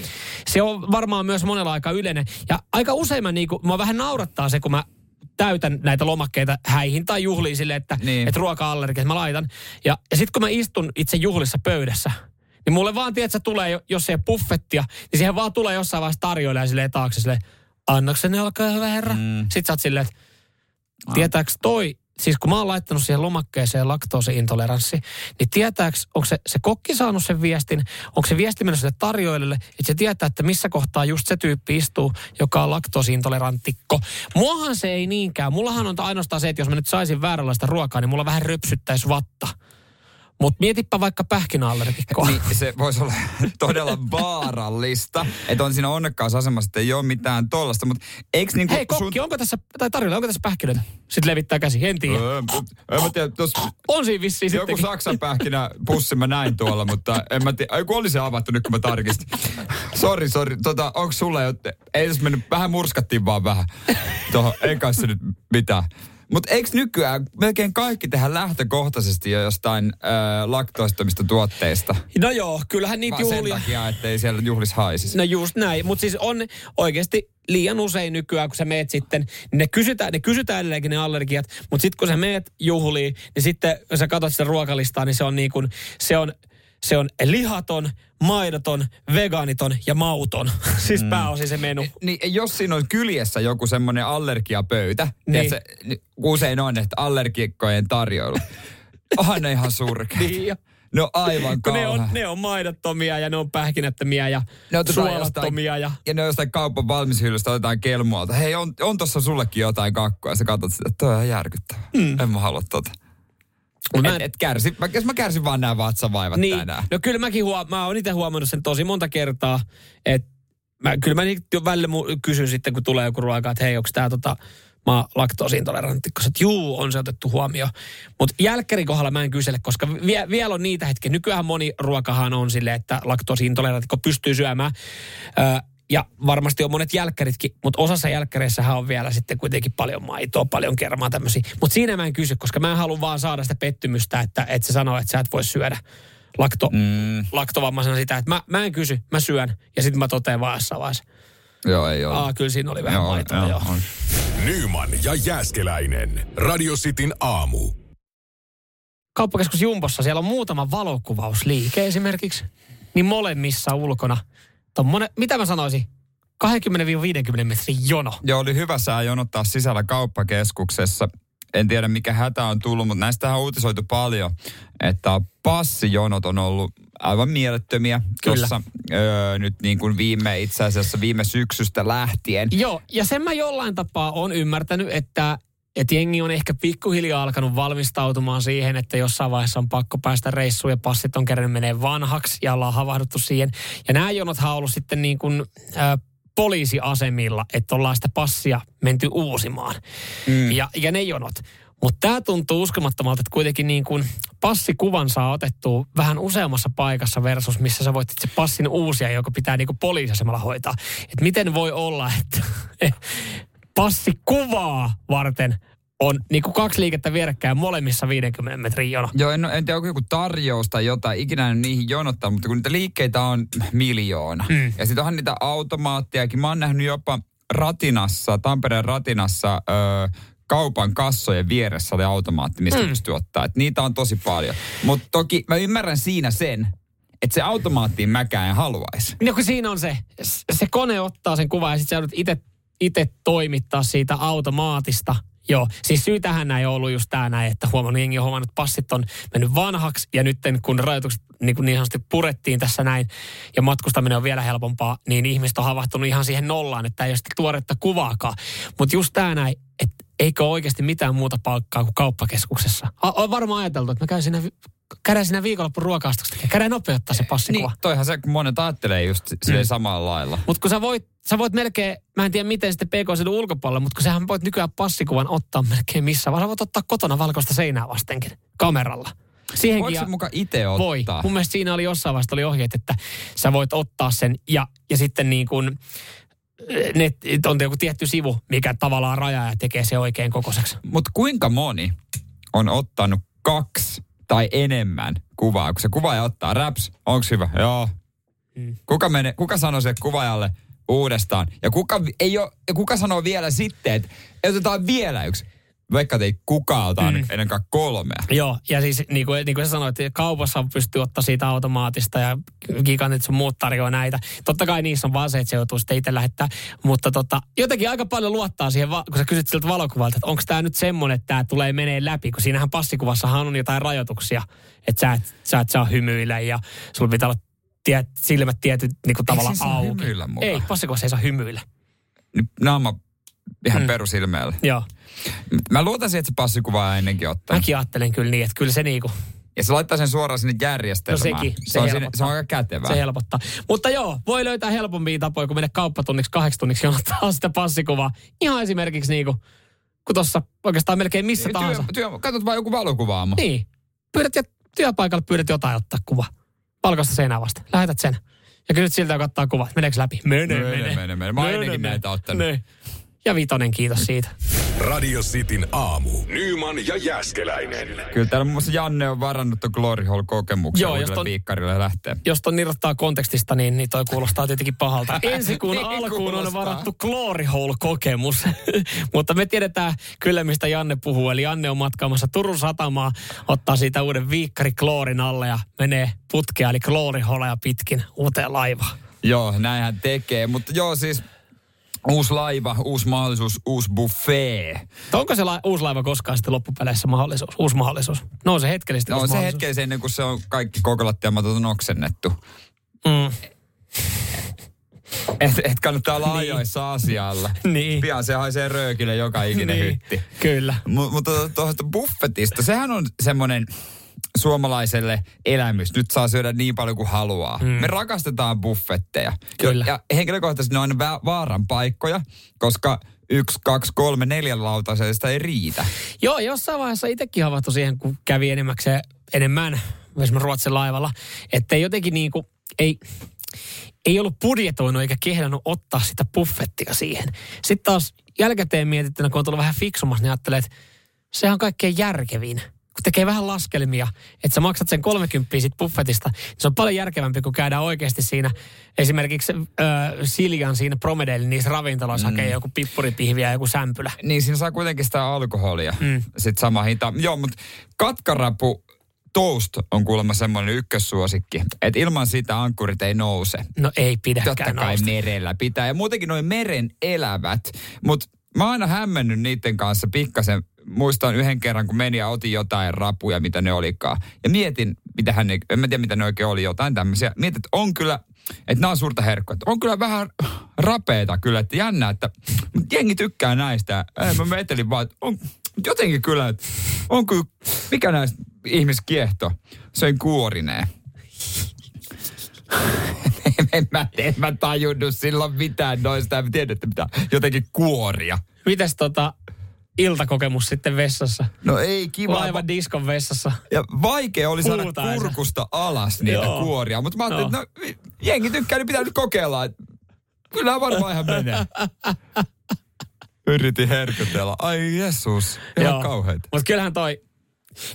B: Se on varmaan myös monella aika yleinen. Ja aika usein mä, niinku, mä vähän naurattaa se, kun mä täytän näitä lomakkeita häihin tai juhliin sille, että,
C: Niin.
B: että ruoka-allergiat mä laitan. Ja, ja sitten kun mä istun itse juhlissa pöydässä, niin mulle vaan, tiedät, tulee, jo- jos ei buffettia, niin siihen vaan tulee jossain vaiheessa tarjoilija silleen taakse silleen, annakseni olkaa hyvä herra. Mm. Sitten sä oot silleen, että Tietääks toi, siis kun mä oon laittanut siihen lomakkeeseen laktoosiintoleranssi, niin tietääks, onko se, se kokki saanut sen viestin, onko se viesti mennyt sille tarjoilijalle, että se tietää, että missä kohtaa just se tyyppi istuu, joka on laktoosiintoleranttikko. Muahan se ei niinkään. Mullahan on ainoastaan se, että jos mä nyt saisin vääränlaista ruokaa, niin mulla vähän röpsyttäisi vatta. Mutta mietipä vaikka pähkinäallergikkoa.
C: Niin, se voisi olla todella vaarallista, että on siinä onnekkaassa asemassa, että ei ole mitään tollasta, mutta eikö niinku
B: Hei kokki, onko tässä, tai tarjolla, onko tässä pähkinöitä? Sitten levittää käsi, en tiedä.
C: Öö, mut- en mä tiedä, tos
B: On siinä vissiin
C: joku
B: sittenkin.
C: Saksan pähkinä pussi mä näin tuolla, mutta en mä tiedä. Ai, kun oli se avattu nyt, kun mä tarkistin. Sori, sori. Tota, onko sulle jo, ei tässä mennyt, vähän murskattiin vaan vähän. Tuohon, ei kai se nyt mitään. Mutta eikö nykyään melkein kaikki tehdä lähtökohtaisesti jo jostain äh, laktoistamista tuotteista?
B: No joo, kyllähän niitä
C: Vaan sen
B: juhlia...
C: takia, ettei siellä juhlis haisisi.
B: No just näin, mutta siis on oikeasti liian usein nykyään, kun sä meet sitten, niin ne kysytään, ne kysytään edelleenkin ne allergiat, mutta sitten kun sä meet juhliin, niin sitten kun sä katsot sitä ruokalistaa, niin se on niin kuin, se on, se on lihaton, maidoton, vegaaniton ja mauton. (laughs) siis pääosin se menu.
C: Niin jos siinä on kyljessä joku semmoinen allergiapöytä,
B: Niin.
C: se, niin usein on, että allergikkojen tarjoilu. Onhan ne ihan surkeat. (laughs)
B: Niin jo.
C: No aivan
B: Kun ne on,
C: kauhean.
B: ne on maidottomia ja ne on pähkinättömiä ja
C: Ne otetaan
B: suolattomia ja...
C: Ja ne on jostain kaupan valmishyllystä otetaan kelmualta. Hei, on, on tossa sullekin jotain kakkua. Ja sä katsot sitä, että toi on järkyttävää. Mm. En mä halua tota.
B: Mut mä
C: Et,
B: en-
C: et kärsi, mä, jos mä kärsin vaan nämä vatsavaivat
B: Niin,
C: tänään.
B: no kyllä mäkin huom- mä oon itse huomannut sen tosi monta kertaa, että mä, kyllä mä niitä jo välillä mu- kysyn sitten, kun tulee joku ruoka, että hei, onko tämä tota, mä laktoosiintolerantti, koska juu, on se otettu huomioon. Mutta jälkkärin kohdalla mä en kysele, koska vie, vielä on niitä hetkiä. Nykyään moni ruokahan on silleen, että laktoosiintolerantikko pystyy syömään. Ö, ja varmasti on monet jälkkäritkin, mutta osassa jälkkäreissähän on vielä sitten kuitenkin paljon maitoa, paljon kermaa tämmöisiä. Mutta siinä mä en kysy, koska mä en halua vaan saada sitä pettymystä, että, että se sanoo, että sä et voi syödä lakto, mm. laktovammaisena sitä, että mä, mä en kysy, mä syön ja sitten mä totean vaan jossain vaiheessa.
C: Joo, ei ole.
B: Aa, kyllä siinä oli vähän
C: Joo,
B: maitoa,
C: joo,
B: joo.
A: Nyman ja Jäskeläinen. Radio Cityn aamu.
B: Kauppakeskus Jumbossa, siellä on muutama valokuvausliike esimerkiksi, niin molemmissa ulkona, tommone, mitä mä sanoisin, 20-50 metrin jono.
C: Joo, oli hyvä sää jonottaa sisällä kauppakeskuksessa. En tiedä mikä hätä on tullut, mutta näistä on uutisoitu paljon, että passijonot on ollut aivan mielettömiä tuossa öö, nyt niin kuin viime itse asiassa viime syksystä lähtien.
B: Joo, ja sen mä jollain tapaa on ymmärtänyt, että että jengi on ehkä pikkuhiljaa alkanut valmistautumaan siihen, että jossain vaiheessa on pakko päästä reissuun ja passit on kerran menee vanhaksi ja ollaan havahduttu siihen. Ja nämä jonothan on ollut sitten niin kuin äh, poliisiasemilla, että ollaan sitä passia menty uusimaan. Mm. Ja, ja ne jonot. Mutta tämä tuntuu uskomattomalta, että kuitenkin niin kuin passikuvan saa otettua vähän useammassa paikassa versus missä sä voit itse passin uusia, joka pitää niinku poliisiasemalla hoitaa. Et miten voi olla, että (laughs) passikuvaa varten on niinku kaksi liikettä vierekkäin molemmissa 50 metrin jono.
C: Joo, en, en tiedä, onko joku tarjous tai jotain, ikinä en niihin jonottaa, mutta kun niitä liikkeitä on miljoona. Mm. Ja sitten onhan niitä automaattiakin. Mä oon nähnyt jopa Ratinassa, Tampereen Ratinassa, öö, kaupan kassojen vieressä oli automaatti, mistä mm. pystyy ottaa. Et niitä on tosi paljon. Mutta toki mä ymmärrän siinä sen, että se automaattiin mäkään en haluaisi.
B: No kun siinä on se, se kone ottaa sen kuvan ja sitten sä joudut itse itse toimittaa siitä automaatista. Joo, siis syy tähän näin on ollut just tämä näin, että huomannut jengi on huomannut, että passit on mennyt vanhaksi ja nyt kun rajoitukset niin, kuin niin sanotusti purettiin tässä näin ja matkustaminen on vielä helpompaa, niin ihmiset on havahtunut ihan siihen nollaan, että ei ole sitten tuoretta kuvaakaan. Mutta just tämä näin, että eikö ole oikeasti mitään muuta palkkaa kuin kauppakeskuksessa. On varmaan ajateltu, että mä käyn siinä käydään siinä viikonloppun ruokaastoksessa. Käydään nopeuttaa se passikuva.
C: Niin, toihan se, kun monet ajattelee just silleen mm. samalla lailla.
B: Mutta kun sä voit, sä voit melkein, mä en tiedä miten sitten pk ulkopuolella, mutta kun sähän voit nykyään passikuvan ottaa melkein missä, vaan sä voit ottaa kotona valkoista seinää vastenkin kameralla.
C: Siihenkin Voiko se muka itse ottaa?
B: Voi. Mun mielestä siinä oli jossain vaiheessa oli ohjeet, että sä voit ottaa sen ja, ja sitten niin kuin, net, on joku tietty sivu, mikä tavallaan rajaa ja tekee se oikein kokoiseksi.
C: Mutta kuinka moni on ottanut kaksi tai enemmän kuvaa, kun se kuvaaja ottaa raps, onks hyvä? Joo. Mm. Kuka, mene, kuka sanoo se kuvaajalle uudestaan? Ja kuka, ei ole, ja kuka sanoo vielä sitten, että otetaan vielä yksi? Vaikka ei kukaan ota mm. ennen kuin kolmea.
B: Joo, ja siis niin kuin, niin kuin sä sanoit, kaupassa pystyy ottaa siitä automaatista ja gigantit sun muut tarjoaa näitä. Totta kai niissä on vaan se, että se joutuu sitten itse lähettää. Mutta tota, jotenkin aika paljon luottaa siihen, kun sä kysyt siltä valokuvalta, että onko tämä nyt semmoinen, että tämä tulee menee läpi, kun siinähän passikuvassahan on jotain rajoituksia, että sä et, sä et saa hymyillä ja sulla pitää olla tiet, silmät tietyt niin kuin tavallaan auki. Ei, passikuvassa ei saa hymyillä.
C: Naama ihan mm. perusilmeellä.
B: Joo.
C: Mä luotan siihen, että se passikuvaa ennenkin ottaa.
B: Mäkin ajattelen kyllä niin, että kyllä se niinku...
C: Ja se laittaa sen suoraan sinne järjestelmään.
B: No sekin.
C: Se, se, on, sinne, se on aika kätevää.
B: Se helpottaa. Mutta joo, voi löytää helpompia tapoja, kun mennä kauppatunniksi kahdeksi tunniksi jonottaa (laughs) sitä passikuvaa. Ihan esimerkiksi niinku, kun tuossa oikeastaan melkein missä työ, tahansa.
C: Työ, katsot vaan joku valokuvaamo.
B: Niin. Pyydät ja työpaikalla pyydät jotain ottaa kuva. Valkoista seinää vasta. Lähetät sen. Ja kysyt siltä, joka ottaa kuvat. Meneekö läpi?
C: Mene, mene. Mene, mene. mene. Mä oon ennenkin näitä ottanut. Ne.
B: Ja vitonen, kiitos siitä.
A: Radio Cityn aamu. Nyman ja Jäskeläinen.
C: Kyllä täällä muun muassa Janne on varannut tuon Glory Hall-kokemuksen Joo, jos ton, viikkarille lähtee.
B: Jos ton irrottaa kontekstista, niin, niin toi kuulostaa tietenkin pahalta. (laughs) Ensi kuun niin alkuun on varattu Glory Hall-kokemus. (laughs) Mutta me tiedetään kyllä, mistä Janne puhuu. Eli Janne on matkaamassa Turun satamaa, ottaa siitä uuden viikkari Kloorin alle ja menee putkea, eli Glory Hallia pitkin uuteen laivaan.
C: Joo, näinhän tekee. Mutta joo, siis Uusi laiva, uusi mahdollisuus, uusi buffet.
B: Onko se la- uusi laiva koskaan sitten loppupeleissä mahdollisuus, uusi mahdollisuus? No se hetkellisesti
C: No se hetkellisesti ennen kuin se on kaikki koko lattiamatot on oksennettu. Mm. (laughs) Et, et kannattaa olla niin. ajoissa asialla.
B: niin.
C: Pian se haisee röökille joka ikinen niin. hytti.
B: Kyllä.
C: M- mutta tuosta buffetista, sehän on semmoinen suomalaiselle elämys. Nyt saa syödä niin paljon kuin haluaa. Mm. Me rakastetaan buffetteja.
B: Kyllä.
C: Ja henkilökohtaisesti ne on aina vaaran paikkoja, koska yksi, kaksi, kolme, neljän lautasesta ei riitä.
B: Joo, jossain vaiheessa itsekin havahtui siihen, kun kävi enemmäkseen, enemmän esimerkiksi Ruotsin laivalla, että jotenkin niin kuin, ei, ei ollut budjetoinut eikä kehdannut ottaa sitä buffettia siihen. Sitten taas jälkikäteen mietittynä, kun on tullut vähän fiksumassa, niin ajattelee, että se on kaikkein järkevin kun tekee vähän laskelmia, että sä maksat sen 30 sit buffetista, niin se on paljon järkevämpi, kun käydään oikeasti siinä esimerkiksi äh, Siljan siinä Promedelin niissä ravintoloissa mm. hakee joku pippuripihvi ja joku sämpylä.
C: Niin, siinä saa kuitenkin sitä alkoholia. Mm. Sitten sama hinta. Joo, mutta katkarapu toast on kuulemma semmoinen ykkössuosikki, että ilman sitä ankkurit ei nouse.
B: No ei pidäkään
C: Totta kai
B: nousta.
C: merellä pitää. Ja muutenkin noin meren elävät, mutta mä oon aina hämmennyt niiden kanssa pikkasen muistan yhden kerran, kun meni ja otin jotain rapuja, mitä ne olikaan. Ja mietin, mitä hän, en mä tiedä, mitä ne oikein oli, jotain tämmöisiä. Mietin, että on kyllä, että nämä on suurta herkkua. On kyllä vähän rapeita kyllä, että jännä, että jengi tykkää näistä. Mä mietin vaan, että on jotenkin kyllä, että on kyllä, mikä näistä ihmiskiehto, sen kuorineen. (laughs) en, mä, en mä tajunnut silloin mitään noista. En tiedä, että mitä jotenkin kuoria.
B: Mites tota, iltakokemus sitten vessassa.
C: No ei kiva.
B: Laivan diskon vessassa.
C: Ja vaikea oli saada
B: Huutaisa.
C: kurkusta alas niitä
B: Joo.
C: kuoria. Mutta mä ajattelin,
B: Joo.
C: että no, jengi tykkää, niin pitää nyt kokeilla. Kyllä varmaan ihan menee. (laughs) Yritin herkytellä. Ai Jeesus, ihan kauheita.
B: Mutta kyllähän toi,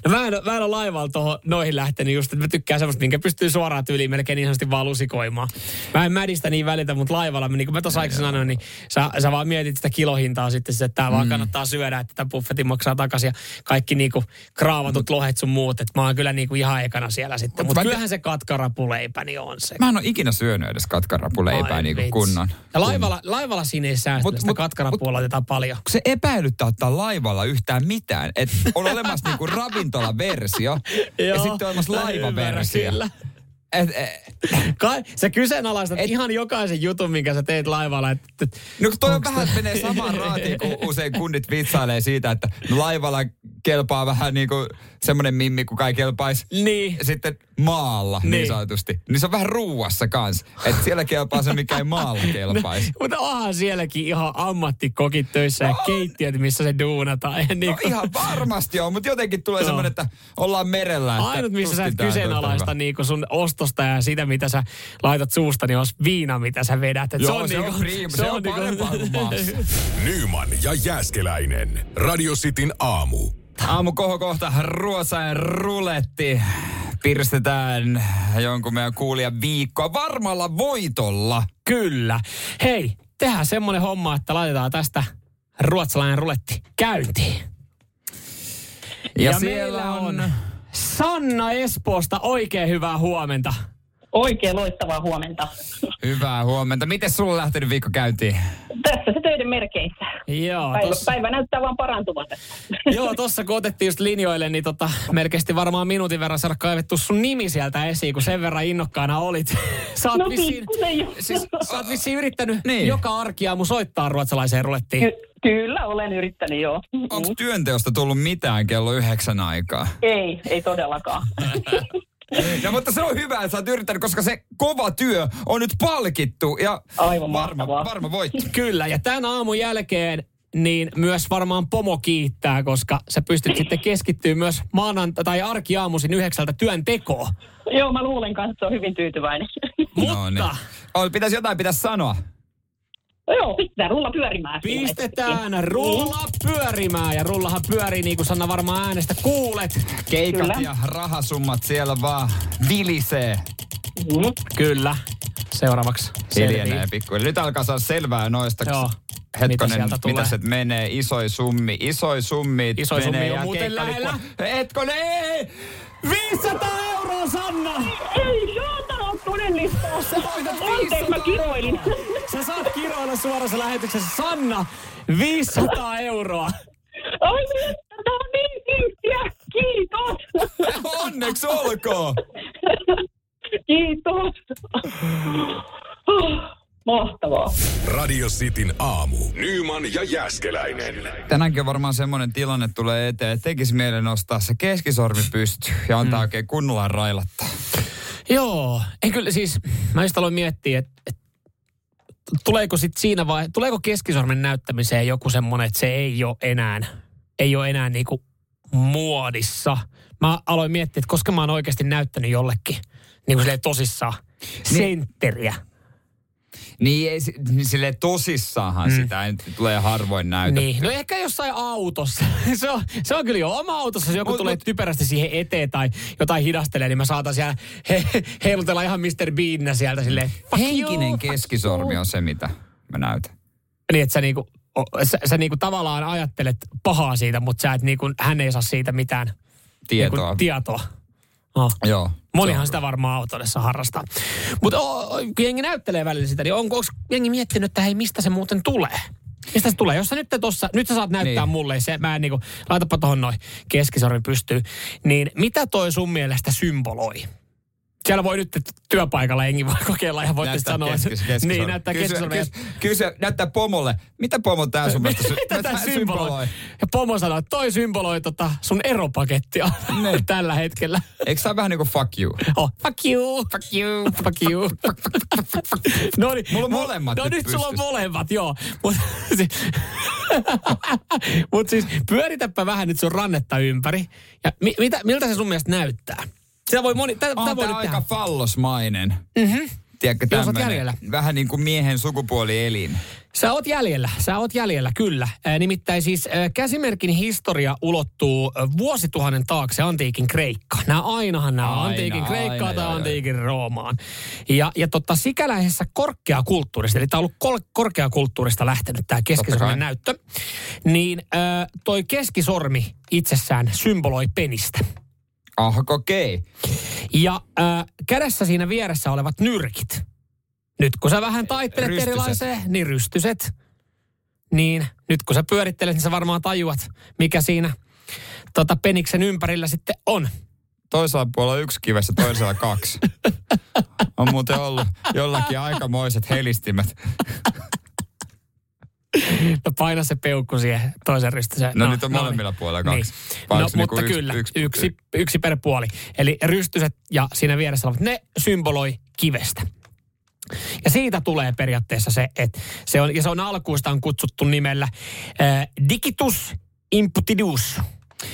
B: no mä en, mä en ole laivalla tohon, noihin lähtenyt just, että mä tykkään semmoista, minkä pystyy suoraan tyyliin melkein niin sanotusti vaan lusikoimaan. Mä en mädistä niin välitä, mutta laivalla, niin kuin mä tuossa aikaisemmin sanoin, niin sä, sä vaan mietit sitä kilohintaa sitten, että tää
C: Mm.
B: vaan kannattaa syödä, että tämä buffetin maksaa takaisin ja kaikki niinku kraavatut lohet sun muut, että mä oon kyllä niinku ihan ekana siellä sitten.
C: Mut
B: Mutta
C: mä-
B: kyllähän se katkarapuleipä, niin on se.
C: Mä en ole ikinä syönyt edes katkarapuleipää niin kuin kunnon.
B: Ja laivalla, laivalla siinä ei säästä,
C: Mut-
B: sitä
C: mut-
B: katkarapuolella otetaan paljon.
C: se epäilyttää ottaa laivalla yhtään mitään. Että on (laughs) olemassa niinku ravintolaversio (laughs) ja sitten on olemassa laivaversio. Et, (laughs) et,
B: Kai, sä kyseenalaistat
C: Et-
B: ihan jokaisen jutun, minkä sä teet laivalla. Että, että
C: no kun toi on vähän, menee samaan raatiin, kun (laughs) usein kundit vitsailee siitä, että no laivalla kelpaa vähän niin kuin semmoinen mimmi, kuka ei kelpaisi
B: niin.
C: sitten maalla niin,
B: Niin.
C: sanotusti. Niin se on vähän ruuassa kans. Että siellä kelpaa se, mikä ei maalla (laughs) kelpaisi.
B: Mutta onhan sielläkin ihan ammattikokit töissä ja keittiöt, missä se duunataan. Ja niin
C: No ihan varmasti on, mutta jotenkin tulee
B: Joo.
C: semmoinen, että ollaan merellä. Että
B: Ainut, missä sä et
C: tää
B: kyseenalaista niinku sun ostosta ja sitä, mitä sä laitat suusta, niin on viina, mitä sä vedät. Et
C: Joo, se
B: niinku-
C: on prima, se on parempaa kuin maassa. (laughs)
A: Nyman ja Jääskeläinen. Radio Cityn aamu.
C: Aamu kohokohta, ruosain ruletti. Pirstetään jonkun meidän kuulijan viikkoa varmalla voitolla.
B: Kyllä. Hei, tehdään semmonen homma, että laitetaan tästä ruotsalainen ruletti käyntiin.
C: Ja,
B: meillä on Sanna Espoosta oikein hyvää huomenta.
E: Oikein loistavaa huomenta.
C: Hyvää huomenta. Miten sulla on lähtenyt viikko käyntiin?
E: Tässä se töiden merkeissä.
B: Joo,
E: Päivä,
B: tossa,
E: päivä näyttää vaan parantuvan. (laughs)
B: joo, tossa kun otettiin just linjoille, niin tota, melkein varmaan minuutin verran saada kaivettu sun nimi sieltä esiin, kun sen verran innokkaana olit. (laughs) Sä oot,
E: No
B: vissiin,
E: jo.
B: siis, sä oot vissiin yrittänyt
C: Niin.
B: niin. joka arkiaamu soittaa ruotsalaiseen rulettiin.
E: Ky- kyllä olen yrittänyt joo.
C: Onko työnteosta tullut mitään kello yhdeksän aikaa?
E: Ei, ei todellakaan. (laughs)
C: No mutta se on hyvä, että sä oot yrittänyt, koska se kova työ on nyt palkittu. Ja
E: Aivan
C: varma,
E: mahtavaa.
C: varma voitto. (laughs)
B: Kyllä, ja tämän aamun jälkeen niin myös varmaan pomo kiittää, koska sä pystyt sitten keskittyä myös maananta- tai arkiaamuisin yhdeksältä työn tekoon.
E: joo, mä luulen kanssa, että se on hyvin tyytyväinen.
C: No niin.
B: Mutta
C: Oh, pitäisi jotain pitäisi sanoa.
E: Joo, pistetään rulla pyörimään.
B: pistetään rulla pyörimään. Ja rullahan pyörii niin kuin Sanna varmaan äänestä kuulet.
C: Keikat
E: Kyllä.
C: ja rahasummat siellä vaan vilisee.
E: Mm.
B: Kyllä. Seuraavaksi
C: Hiljenee
B: selvii.
C: pikkuhiljaa. Nyt alkaa saada selvää noista.
B: Joo. Mitä
C: Hetkonen,
B: sieltä tulee?
C: mitä se menee? Isoi summi, isoi summi.
B: Isoi summi on muuten lähellä.
C: Hetkonen, ei!
B: 500 euroa, Sanna!
E: Ei, saatana, on todellista. Anteeksi, mä kiroilin.
B: Sä saat kiroilla suorassa lähetyksessä. Sanna, 500 euroa.
E: Ai niin, tää on niin kiintiä. Kiitos.
C: Onneksi olkoon!
E: Kiitos. Mahtavaa.
A: Radio Cityn aamu. Nyman ja Jääskeläinen.
C: Tänäänkin on varmaan semmoinen tilanne tulee eteen, että tekisi mielen nostaa se keskisormi pystyyn ja antaa mm. oikein kunnolla railattaa.
B: Joo, ei kyllä siis, mä just aloin miettiä, että et, tuleeko sit siinä vai, tuleeko keskisormen näyttämiseen joku semmonen, että se ei ole enää, ei ole enää niinku muodissa. Mä aloin miettiä, että koska mä oon oikeasti näyttänyt jollekin, niin kuin silleen tosissaan, sentteriä.
C: Niin, ei, si- niin silleen tosissaanhan mm. sitä ei tulee harvoin näytä.
B: Niin, no ehkä jossain autossa. (laughs) se, on, se on kyllä jo oma autossa, jos joku
C: Mut-
B: tulee
C: mut-
B: typerästi siihen eteen tai jotain hidastelee, niin mä saatan siellä he, heilutella ihan Mr. Beanä sieltä silleen. fuck
C: Henkinen
B: you,
C: keskisormi on se, mitä mä näytän.
B: Niin, että sä niinku, o- sä, sä niinku tavallaan ajattelet pahaa siitä, mutta sä et niinku, hän ei saa siitä mitään
C: Tietoa.
B: Niinku, tietoa. No.
C: Joo.
B: Monihan
C: on-
B: sitä varmaan autodessa harrastaa. Mutta kun jengi näyttelee välillä sitä, niin onko, jengi miettinyt, että hei, mistä se muuten tulee? Mistä se tulee? Jos sä nyt, tossa, nyt sä saat näyttää
C: niin.
B: mulle, se, mä en niinku, laitapa tohon noin keskisormi pystyy, niin mitä toi sun mielestä symboloi? Siellä voi nyt työpaikalla jengi voi kokeilla ja voitte
C: Näyttää
B: sanoa.
C: keskis, keskis,
B: niin, näyttää keskisormen.
C: Kysyä, näyttää pomolle. Mitä pomo tää sun mielestä (laughs)
B: Mitä tämä
C: tää
B: symboloi? Ja pomo sanoo, että toi symboloi tota sun eropakettia (laughs)
C: Niin.
B: tällä hetkellä.
C: Eikö tää vähän niinku fuck you?
B: Oh, fuck you, fuck you, fuck you. (laughs) no niin.
C: Mulla on molemmat
B: No
C: nyt
B: nyt sulla on molemmat, joo. Mutta Mut siis pyöritäpä vähän nyt sun rannetta ympäri. Ja mi- mitä, miltä se sun mielestä näyttää? Sitä voi moni, tä,
C: On
B: voi
C: tää aika
B: tehdä.
C: fallosmainen. Mm-hmm. Tiedätkö,
B: oot jäljellä.
C: vähän niin kuin miehen sukupuolielin.
B: Sä oot jäljellä, sä oot jäljellä, kyllä. Nimittäin siis käsimerkin historia ulottuu vuosituhannen taakse antiikin Kreikka. Nämä ainahan nämä
C: Aina,
B: antiikin Kreikkaa
C: aina,
B: tai
C: joo,
B: antiikin Roomaan. Ja, ja tota, sikäläisessä korkeakulttuurista, eli tämä on ollut kol- korkeakulttuurista lähtenyt tämä keskisormen näyttö, niin ää, toi keskisormi itsessään symboloi penistä.
C: Ah, okei.
B: Ja äh, kädessä siinä vieressä olevat nyrkit. Nyt kun sä vähän taittelet
C: Rystyset.
B: erilaiseen, niin rystyset. Niin nyt kun sä pyörittelet, niin sä varmaan tajuat, mikä siinä tota, peniksen ympärillä sitten on.
C: Toisella puolella yksi kivessä, toisella kaksi. (laughs) On muuten ollut jollakin aikamoiset helistimet. (laughs)
B: No paina se peukku siihen toisen rystyseen.
C: No, nyt on molemmilla puolella kaksi. Vai
B: No,
C: niinku
B: mutta
C: yksi-
B: kyllä,
C: yksi-
B: yksi, yksi, yksi per puoli. Eli rystyset ja siinä vieressä olevat, ne symboloi kivestä. Ja siitä tulee periaatteessa se, että se on, ja se on alkuistaan kutsuttu nimellä äh, digitus imputidus,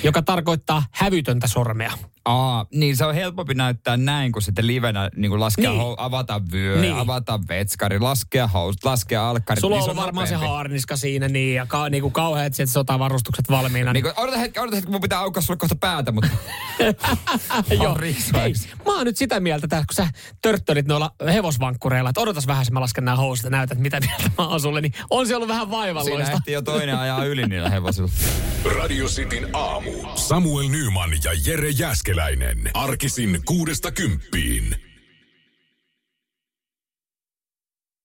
B: joka tarkoittaa hävytöntä sormea.
C: Aa, niin se on helpompi näyttää näin, kuin sitten livenä niin kuin laskea,
B: Niin.
C: niin. hou, avata vyö,
B: Niin.
C: niin. avata vetskari, laskea housut, laskea alkkari.
B: Sulla on
C: niin
B: ollut varmaan se haarniska siinä niin, ja ka, niin kuin kauheat sieltä sotavarustukset valmiina.
C: Niin kuin, odota hetki, odota hetki, mun pitää aukaa sulle kohta päätä, mutta (laughs)
B: Joo. Hei, mä oon nyt sitä mieltä, että kun sä törttölit noilla hevosvankkureilla, että odotas vähän, että mä lasken nämä housut ja näytät, mitä mieltä mä oon sulle, niin on se ollut vähän
C: siinä
B: vaivalloista.
C: ehti jo toinen ajaa yli niillä hevosilla.
A: Radio Cityn aamu. Samuel Nyman ja Jere Jäskeläinen. Arkisin kuudesta kymppiin.